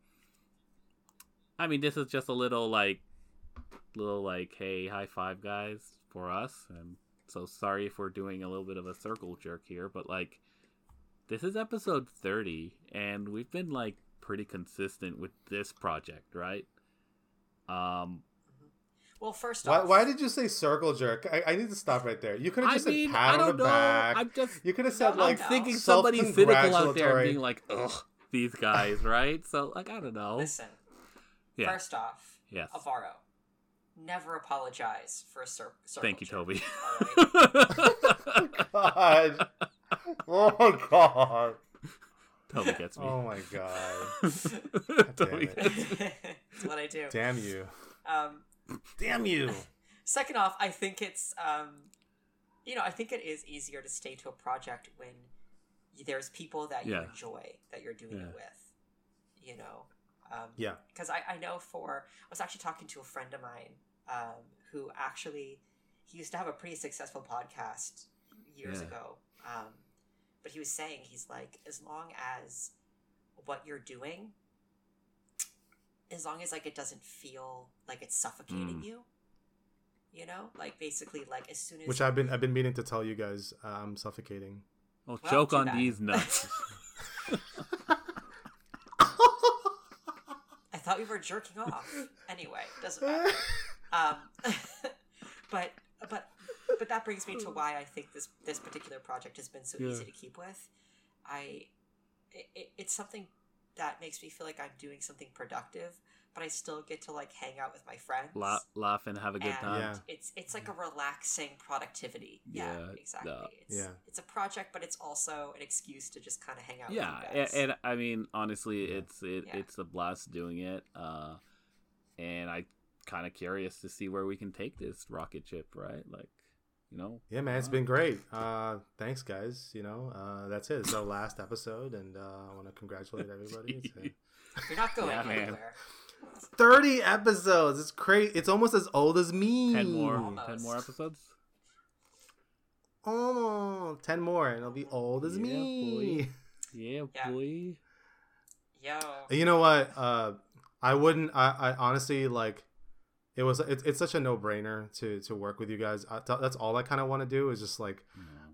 I mean, this is just a little like, little like, hey, high five, guys, for us, and so sorry if we're doing a little bit of a circle jerk here, but like, this is episode thirty, and we've been like pretty consistent with this project, right? Um, well, first off, why did you say circle jerk? I, I need to stop right there. You could have I just mean, said pat I on don't the know. back. I'm just You could have said No, like no. thinking somebody cynical out there self-congratulatory. being like, ugh, these guys, right? So, like, I don't know. listen? Yeah. First off, Yes. Alvaro, never apologize for a cir- circle. Thank you, jerk, Toby. all right? God. Oh god. Toby gets me. Oh my god. Toby it. gets me. That's what I do. Damn you. Um, Damn you. second off, I think it's um, you know, I think it is easier to stay to a project when there's people that you Yeah. enjoy that you're doing Yeah. it with. You know, um, Yeah. because I, I know for I was actually talking to a friend of mine um, who actually he used to have a pretty successful podcast years Yeah. ago. Um, but he was saying he's like as long as what you're doing, as long as like it doesn't feel like it's suffocating Mm. you, you know, like basically like as soon as Which I've been I've been meaning to tell you guys uh, I'm suffocating. Well, Well, choke on bad. these nuts. I thought we were jerking off. Anyway, doesn't matter. Um, but but but that brings me to why I think this this particular project has been so Yeah. easy to keep with. I it, it, it's something that makes me feel like I'm doing something productive, but I still get to like hang out with my friends. La- laugh and have a good and time. Yeah. it's it's like a relaxing productivity. Yeah, Yeah, exactly. no. It's, Yeah. it's a project, but it's also an excuse to just kind of hang out. Yeah, with you and, guys. and I mean, honestly, Yeah. it's it, Yeah. it's a blast doing it. Uh, and I kind of curious to see where we can take this rocket ship, right? Like, you know, Yeah, man, it's Wow. been great. Uh, thanks, guys. You know, uh, that's it. It's our last episode, and uh, I want to congratulate everybody. It's, uh, you're not going Yeah, man. Anywhere. Thirty episodes. It's crazy. It's almost as old as me. ten more, Almost. ten more episodes. Oh, ten more, and it'll be old as Yeah, me. Yeah, boy. Yeah. boy. Yo. You know what? Uh, I wouldn't. I, I honestly like. It was. It, it's such a no brainer to to work with you guys. I, that's all I kind of want to do is just like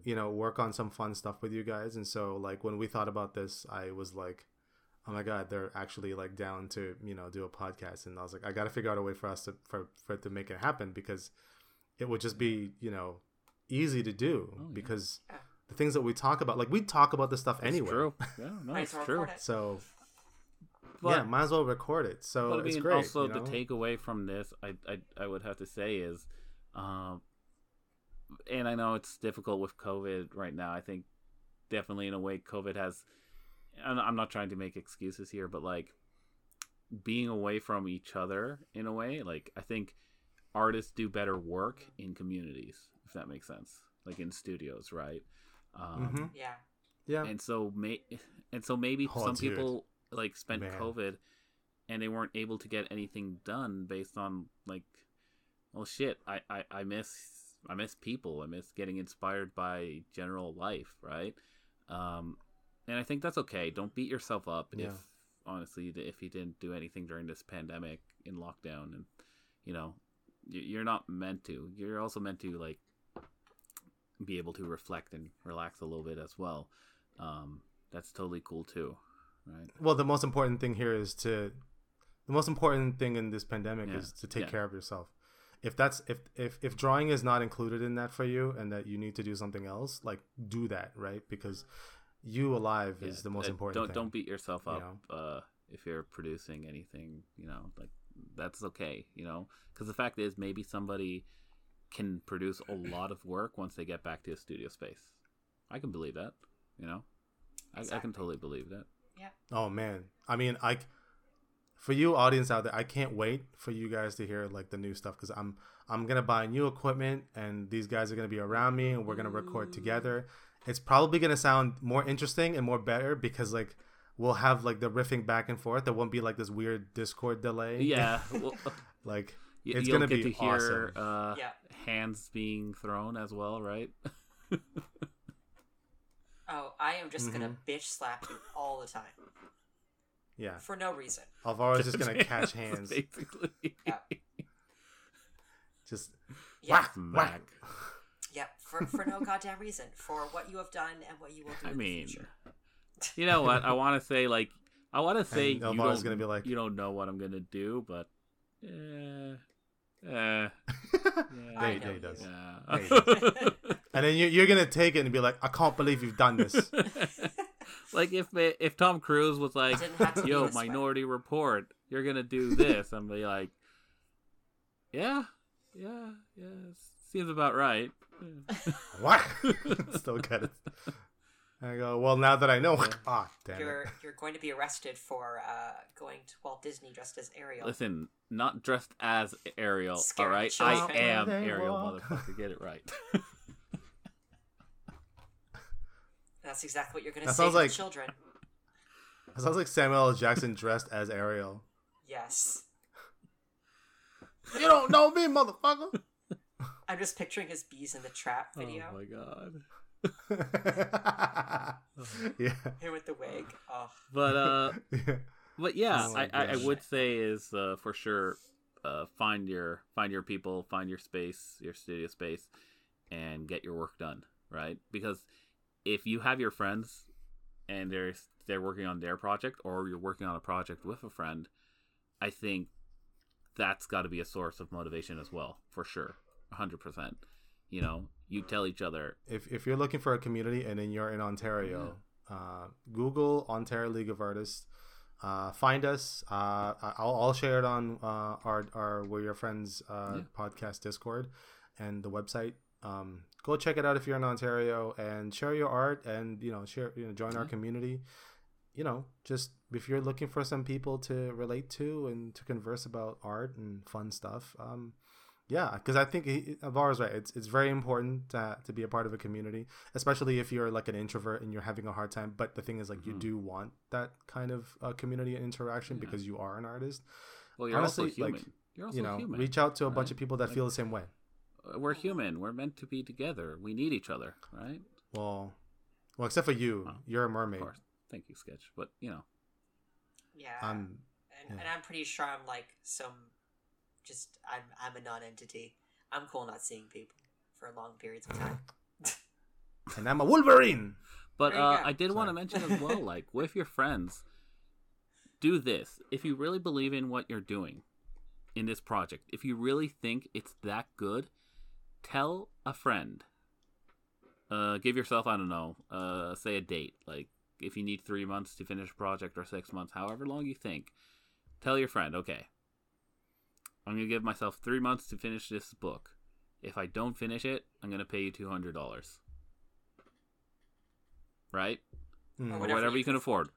you know work on some fun stuff with you guys. And so like when we thought about this, I was like, oh my god, they're actually like down to you know do a podcast. And I was like, I got to figure out a way for us to for for it to make it happen because it would just be you know easy to do Oh, yeah. because Yeah. the things that we talk about, like we talk about this stuff It's anyway. true. Yeah, no, it's true. it. So But, yeah, might as well record it. So but I it's mean, great. also you know? the takeaway from this, I, I I would have to say is, um, and I know it's difficult with COVID right now. I think definitely in a way COVID has, and I'm not trying to make excuses here, but like being away from each other in a way, like I think artists do better work in communities, if that makes sense, like in studios, right? Um, Mhm. Yeah. Yeah. and so may and so maybe Oh, some dude. people like spent Man. covid and they weren't able to get anything done based on like well shit I, I i miss i miss people i miss getting inspired by general life right um and i think that's okay don't beat yourself up Yeah. if honestly if you didn't do anything during this pandemic in lockdown and you know you- you're not meant to you're also meant to like be able to reflect and relax a little bit as well. Um, that's totally cool too, right? Well, the most important thing here is to the most important thing in this pandemic Yeah. is to take Yeah. care of yourself. If that's if, if if drawing is not included in that for you and that you need to do something else, like do that, right? Because you alive is the most uh, important Don't thing. don't beat yourself you up know? uh, if you're producing anything. You know, like that's okay. You know, because the fact is, maybe somebody can produce a lot of work once they get back to a studio space. I can believe that. You know, I, I can totally believe that. Yeah. Oh man, I mean, I for you audience out there, I can't wait for you guys to hear like the new stuff because I'm I'm gonna buy new equipment and these guys are gonna be around me and we're gonna record together. It's probably gonna sound more interesting and more better because like we'll have like the riffing back and forth. There won't be like this weird Discord delay. Yeah, well, like y- It's you'll gonna get be to hear awesome. uh, Yeah. hands being thrown as well, right? Oh, I am just gonna Mm-hmm. bitch slap you all the time yeah, for no reason. Alvaro's just gonna catch hands. basically. Yeah. Just Yeah, whack, whack. Smack. yeah, for for no goddamn reason. For what you have done and what you will do. I in mean, the future. You know what? I want to say like I want to say And you don't gonna be like- you don't know what I'm gonna do, but yeah, yeah, know he does. yeah. And then you, you're gonna take it and be like, I can't believe you've done this. like if if Tom Cruise was like, Didn't have to be "Yo, this way." Minority Report, you're gonna do this," I'm be like, "Yeah, yeah, yeah, seems about right." Yeah. what? Still get it. I go, well, now that I know, ah, damn You're it. you're going to be arrested for uh, going to Walt Disney dressed as Ariel. Listen, not dressed as Ariel, all Scaring right? children. I am They Ariel, walk. motherfucker. Get it right. That's exactly what you're going to That say sounds to the like- children. It sounds like Samuel L. Jackson dressed as Ariel. Yes. You don't know me, motherfucker. I'm just picturing his bees in the trap video. Oh my god. yeah. Him with the wig. Oh, But uh yeah. but yeah, Oh I, I, I would say is uh, for sure uh find your find your people, find your space, your studio space and get your work done, right? Because if you have your friends and they're they're working on their project or you're working on a project with a friend, I think that's got to be a source of motivation as well, for sure. 100%. You know, you tell each other, If, if you're looking for a community and then you're in Ontario, uh, Google Ontario League of Artists. Uh, find us. Uh, I'll, I'll share it on uh, our our We're Your Friends uh, Yeah. podcast Discord and the website. Um, go check it out if you're in Ontario and share your art and you know share you know join our community. You know, just if you're looking for some people to relate to and to converse about art and fun stuff, um, yeah, because I think he, Alvaro's right. It's it's very important to, to be a part of a community, especially if you're like an introvert and you're having a hard time. But the thing is, like, you Mhm. do want that kind of uh, community interaction Yeah. because you are an artist. well, you're also Honestly, like, human. you're also you know, human. reach out to a bunch of people that Like- feel the same way. Uh, We're human. We're meant to be together. We need each other, right? Well, well, except for you, Oh, you're a Of mermaid. course. Thank you, Sketch. But, you know, yeah. I'm and, yeah. and I'm pretty sure I'm like some, just I'm I'm a non-entity. I'm cool not seeing people for long periods of time. and I'm a Wolverine. But uh. I did want to mention as well, like with your friends, do this if you really believe in what you're doing in this project. If you really think it's that good, tell a friend. Uh, give yourself, I don't know, uh, say a date. Like if you need three months to finish a project or six months, however long you think, tell your friend, okay, I'm gonna give myself three months to finish this book. If I don't finish it, I'm gonna pay you two hundred dollars. Right? Mm. or Whatever whatever, you you can afford.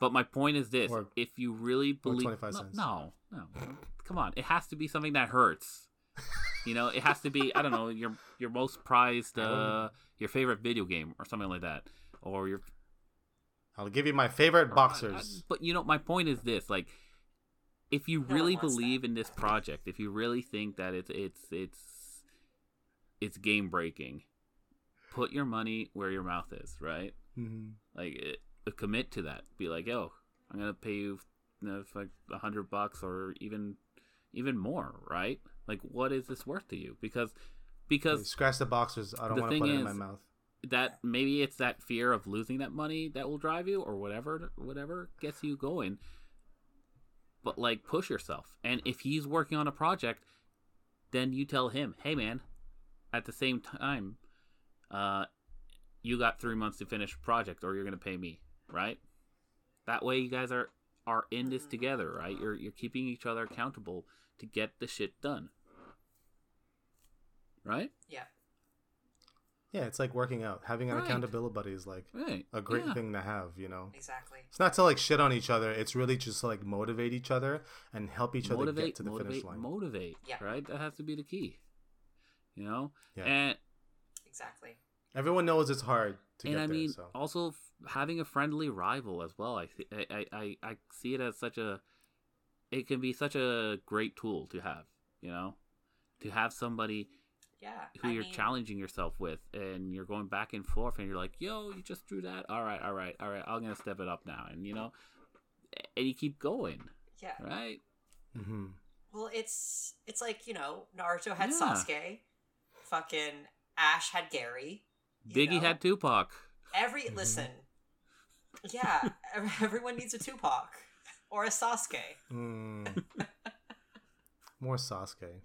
But my point is this: Or- if you really believe, 25 no, cents. no, no, come on, it has to be something that hurts. you know, it has to be I don't know your your most prized, uh, your favorite video game or something like that, or your I'll give you my favorite or- boxers. But you know, my point is this: like, if you one really wants that. believe in this project, if you really think that it's it's it's it's game breaking, put your money where your mouth is. Right? Mhm. like it, commit to that be like yo i'm gonna pay you, you know, for like a hundred bucks or even even more right like what is this worth to you because because scratch the boxers. I don't want to thing put it in my mouth. that maybe it's that fear of losing that money that will drive you or whatever whatever gets you going but like push yourself. And if he's working on a project then you tell him hey man at the same time uh you got three months to finish a project or you're gonna pay me right? That way you guys are are in this together right? You're you're keeping each other accountable to get the shit done. Right? Yeah. Yeah, it's like working out. Having an Right. accountability buddy is like right a great yeah. thing to have. You know, Exactly. it's not to like shit on each other. It's really just to, like motivate each other and help each other motivate, get to the motivate, finish line. motivate. Yeah. Right? That has to be the key. You know? Yeah. And Exactly. Everyone knows it's hard to and get I there. mean so also having a friendly rival as well. I, th- I I I I see it as such a it can be such a great tool to have, you know? To have somebody Yeah. who I you're mean, challenging yourself with and you're going back and forth and you're like, "Yo, you just drew that. All right, all right, all right. I'm going to step it up now." And you know, and you keep going, Yeah. right? hmm Well, it's it's like you know Naruto had Yeah. Sasuke, fucking Ash had Gary. Biggie know? had Tupac. Every Mhm. listen, yeah, everyone needs a Tupac or a Sasuke. Mm. More Sasuke.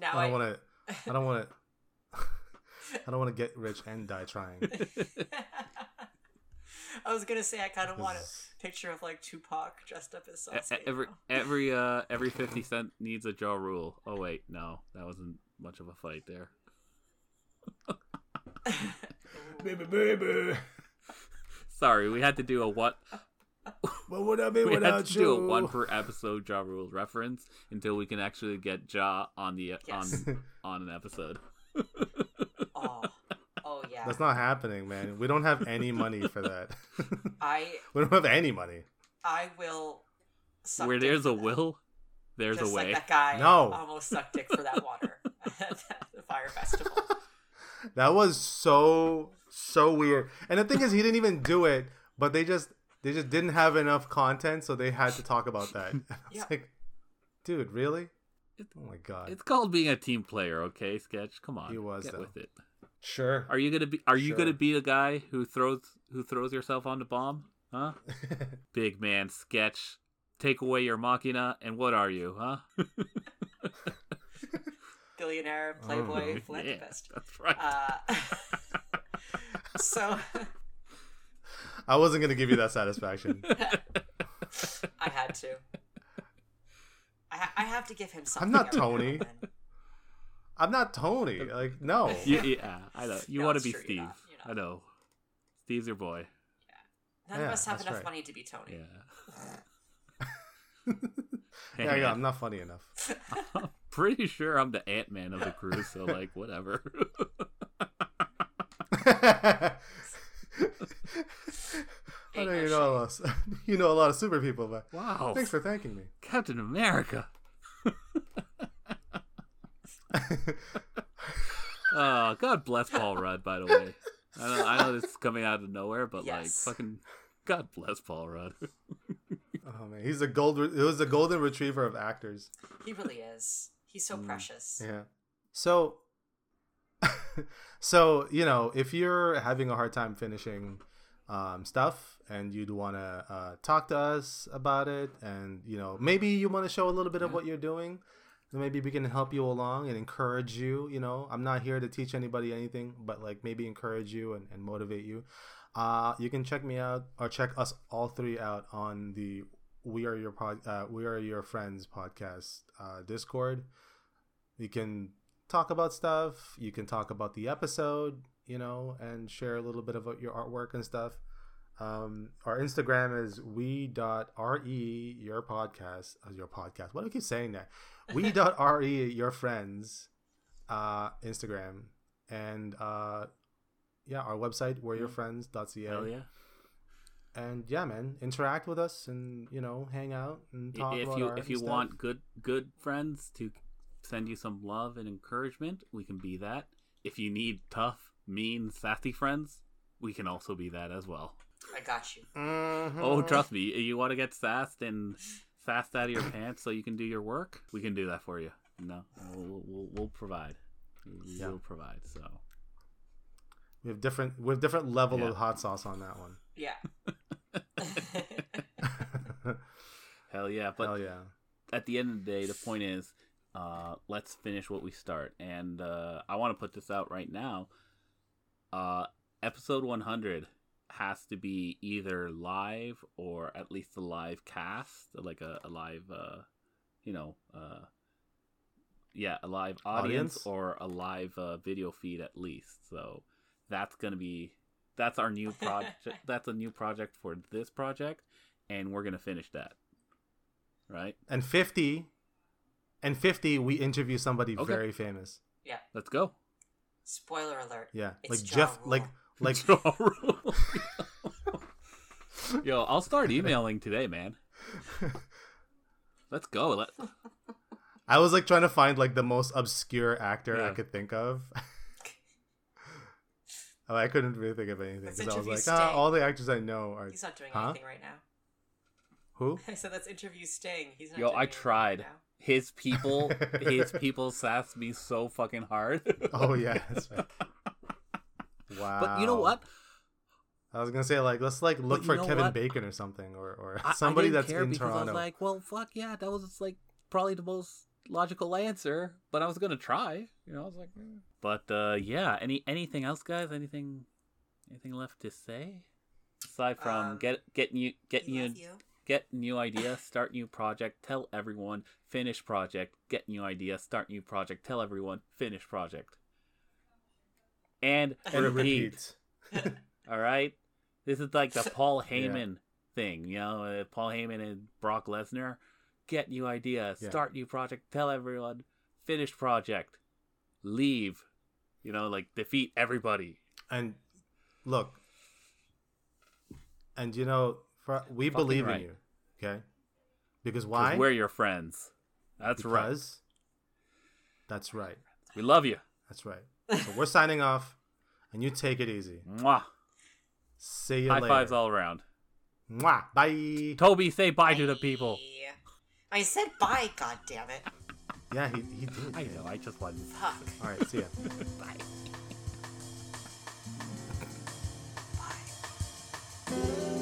Now I I, want to. I don't want to. I don't want to get rich and die trying. I was gonna say I kind of want a picture of like Tupac dressed up as Sasuke. every every uh every 50 cent needs a Ja Rule oh wait no that wasn't much of a fight there Baby, baby. sorry we had to do a what What would I be we had without to you? do a one per episode Ja Rules reference until we can actually get Ja on the Yes. on on an episode oh, oh yeah. That's not happening, man. We don't have any money for that. I we don't have any money. I will. Suck where dick there's a that. will there's Just a like way that guy No. almost sucked dick for that water at the Fyre Festival. That was so so weird. And the thing is, he didn't even do it, but they just they just didn't have enough content, so they had to talk about that. And I was Yeah. like, dude, really? It- Oh my god. it's called being a team player okay sketch come on He was, get though. with it Sure. are you gonna be are you Sure. gonna be the guy who throws who throws yourself on the bomb huh big man sketch take away your machina and what are you huh Billionaire, playboy, Oh, philanthropist. that's right Uh, so I wasn't gonna give you that satisfaction. I had to. I, ha- I have to give him something. I'm not Tony. I'm not Tony. Like, no. You- yeah i know you No, want to be true, you're steve not, you're not. i know steve's your boy None Yeah, of us have enough right. money to be Tony. yeah yeah, yeah, I'm not funny enough. I'm pretty sure i'm the ant-man of the crew so like whatever I know you know a lot. Of, you know a lot of super people, but wow thanks for thanking me. captain america Oh, God bless Paul Rudd, by the way. I know, I know this is coming out of nowhere, but like, fucking, God bless Paul Rudd. Oh man, he's a gold. It was the golden retriever of actors. He really is. He's so Mm, precious. Yeah. So, so you know, if you're having a hard time finishing um, stuff and you'd want to uh, talk to us about it, and you know, maybe you want to show a little bit of what you're doing, then maybe we can help you along and encourage you. You know, I'm not here to teach anybody anything, but like maybe encourage you and, and motivate you. Uh, you can check me out or check us all three out on the We Are Your Pod, uh, We Are Your Friends podcast uh, Discord. You can talk about stuff. You can talk about the episode, you know, and share a little bit about your artwork and stuff. Um, our Instagram is we.re your podcast as your podcast. Why do I keep saying that? We.re your friends uh Instagram and uh yeah, our website we're your friends.ca. Hell yeah. And yeah, man, interact with us and you know, hang out and talk If you if you stuff. want good good friends to send you some love and encouragement, we can be that. If you need tough, mean, sassy friends, we can also be that as well. I got you. Mhm. Oh, trust me, you want to get sassed and sassed out of your pants so you can do your work? We can do that for you. No, we'll, we'll, we'll provide. We Yeah. will provide. So We have different we have different level Yeah. of hot sauce on that one. Yeah. hell yeah! But Hell yeah. at the end of the day, the point is, uh, let's finish what we start. And uh, I want to put this out right now. Uh, episode 100 has to be either live or at least a live cast, like a, a live, uh, you know, uh, yeah, a live audience, Audience? or a live uh, video feed at least. So that's gonna be that's our new project. that's a new project for this project, and we're gonna finish that. Right. And 50 and 50 we interview somebody Okay. very famous. Yeah. Let's go. Spoiler alert. Yeah. It's like Ja Jeff Rule. like like Yo, I'll start emailing today, man. Let's go. Let, I was like trying to find like the most obscure actor I could think of. oh, I couldn't really think of anything because I was like, ah, all the actors I know are He's not doing Huh? anything right now. who? I said let's interview Sting. He's not yo, doing I tried. Right. His people, his people sassed me so fucking hard. Oh yeah, that's right. Wow. But you know what? I was gonna say like let's like look for Kevin what? Bacon or something or or I- I somebody didn't that's care in because I was like, well, fuck yeah, that was like probably the most logical answer, but I was gonna try. You know, I was like, eh. but uh, yeah. Any anything else, guys? Anything anything left to say aside from Um, get get new get new you. get new idea, start new project, tell everyone, finish project, get new idea, start new project, tell everyone, finish project. And and repeat. repeat. All right? This is like the Paul Heyman thing, you know, uh, Paul Heyman and Brock Lesnar. Get new idea, Yeah. start new project, tell everyone, finish project, leave, you know, like defeat everybody. And look, and you know, for, we Fucking believe right. in you, okay? Because why? We're your friends. That's right. that's right. We love you. That's right. So we're signing off, and you take it easy. Mwah. See you High later. fives all around. Mwah. Bye. Toby, say bye to the people. I said bye, God damn it. Yeah, he, he did. I know, I just wanted Fuck. All right, see ya. bye. Bye.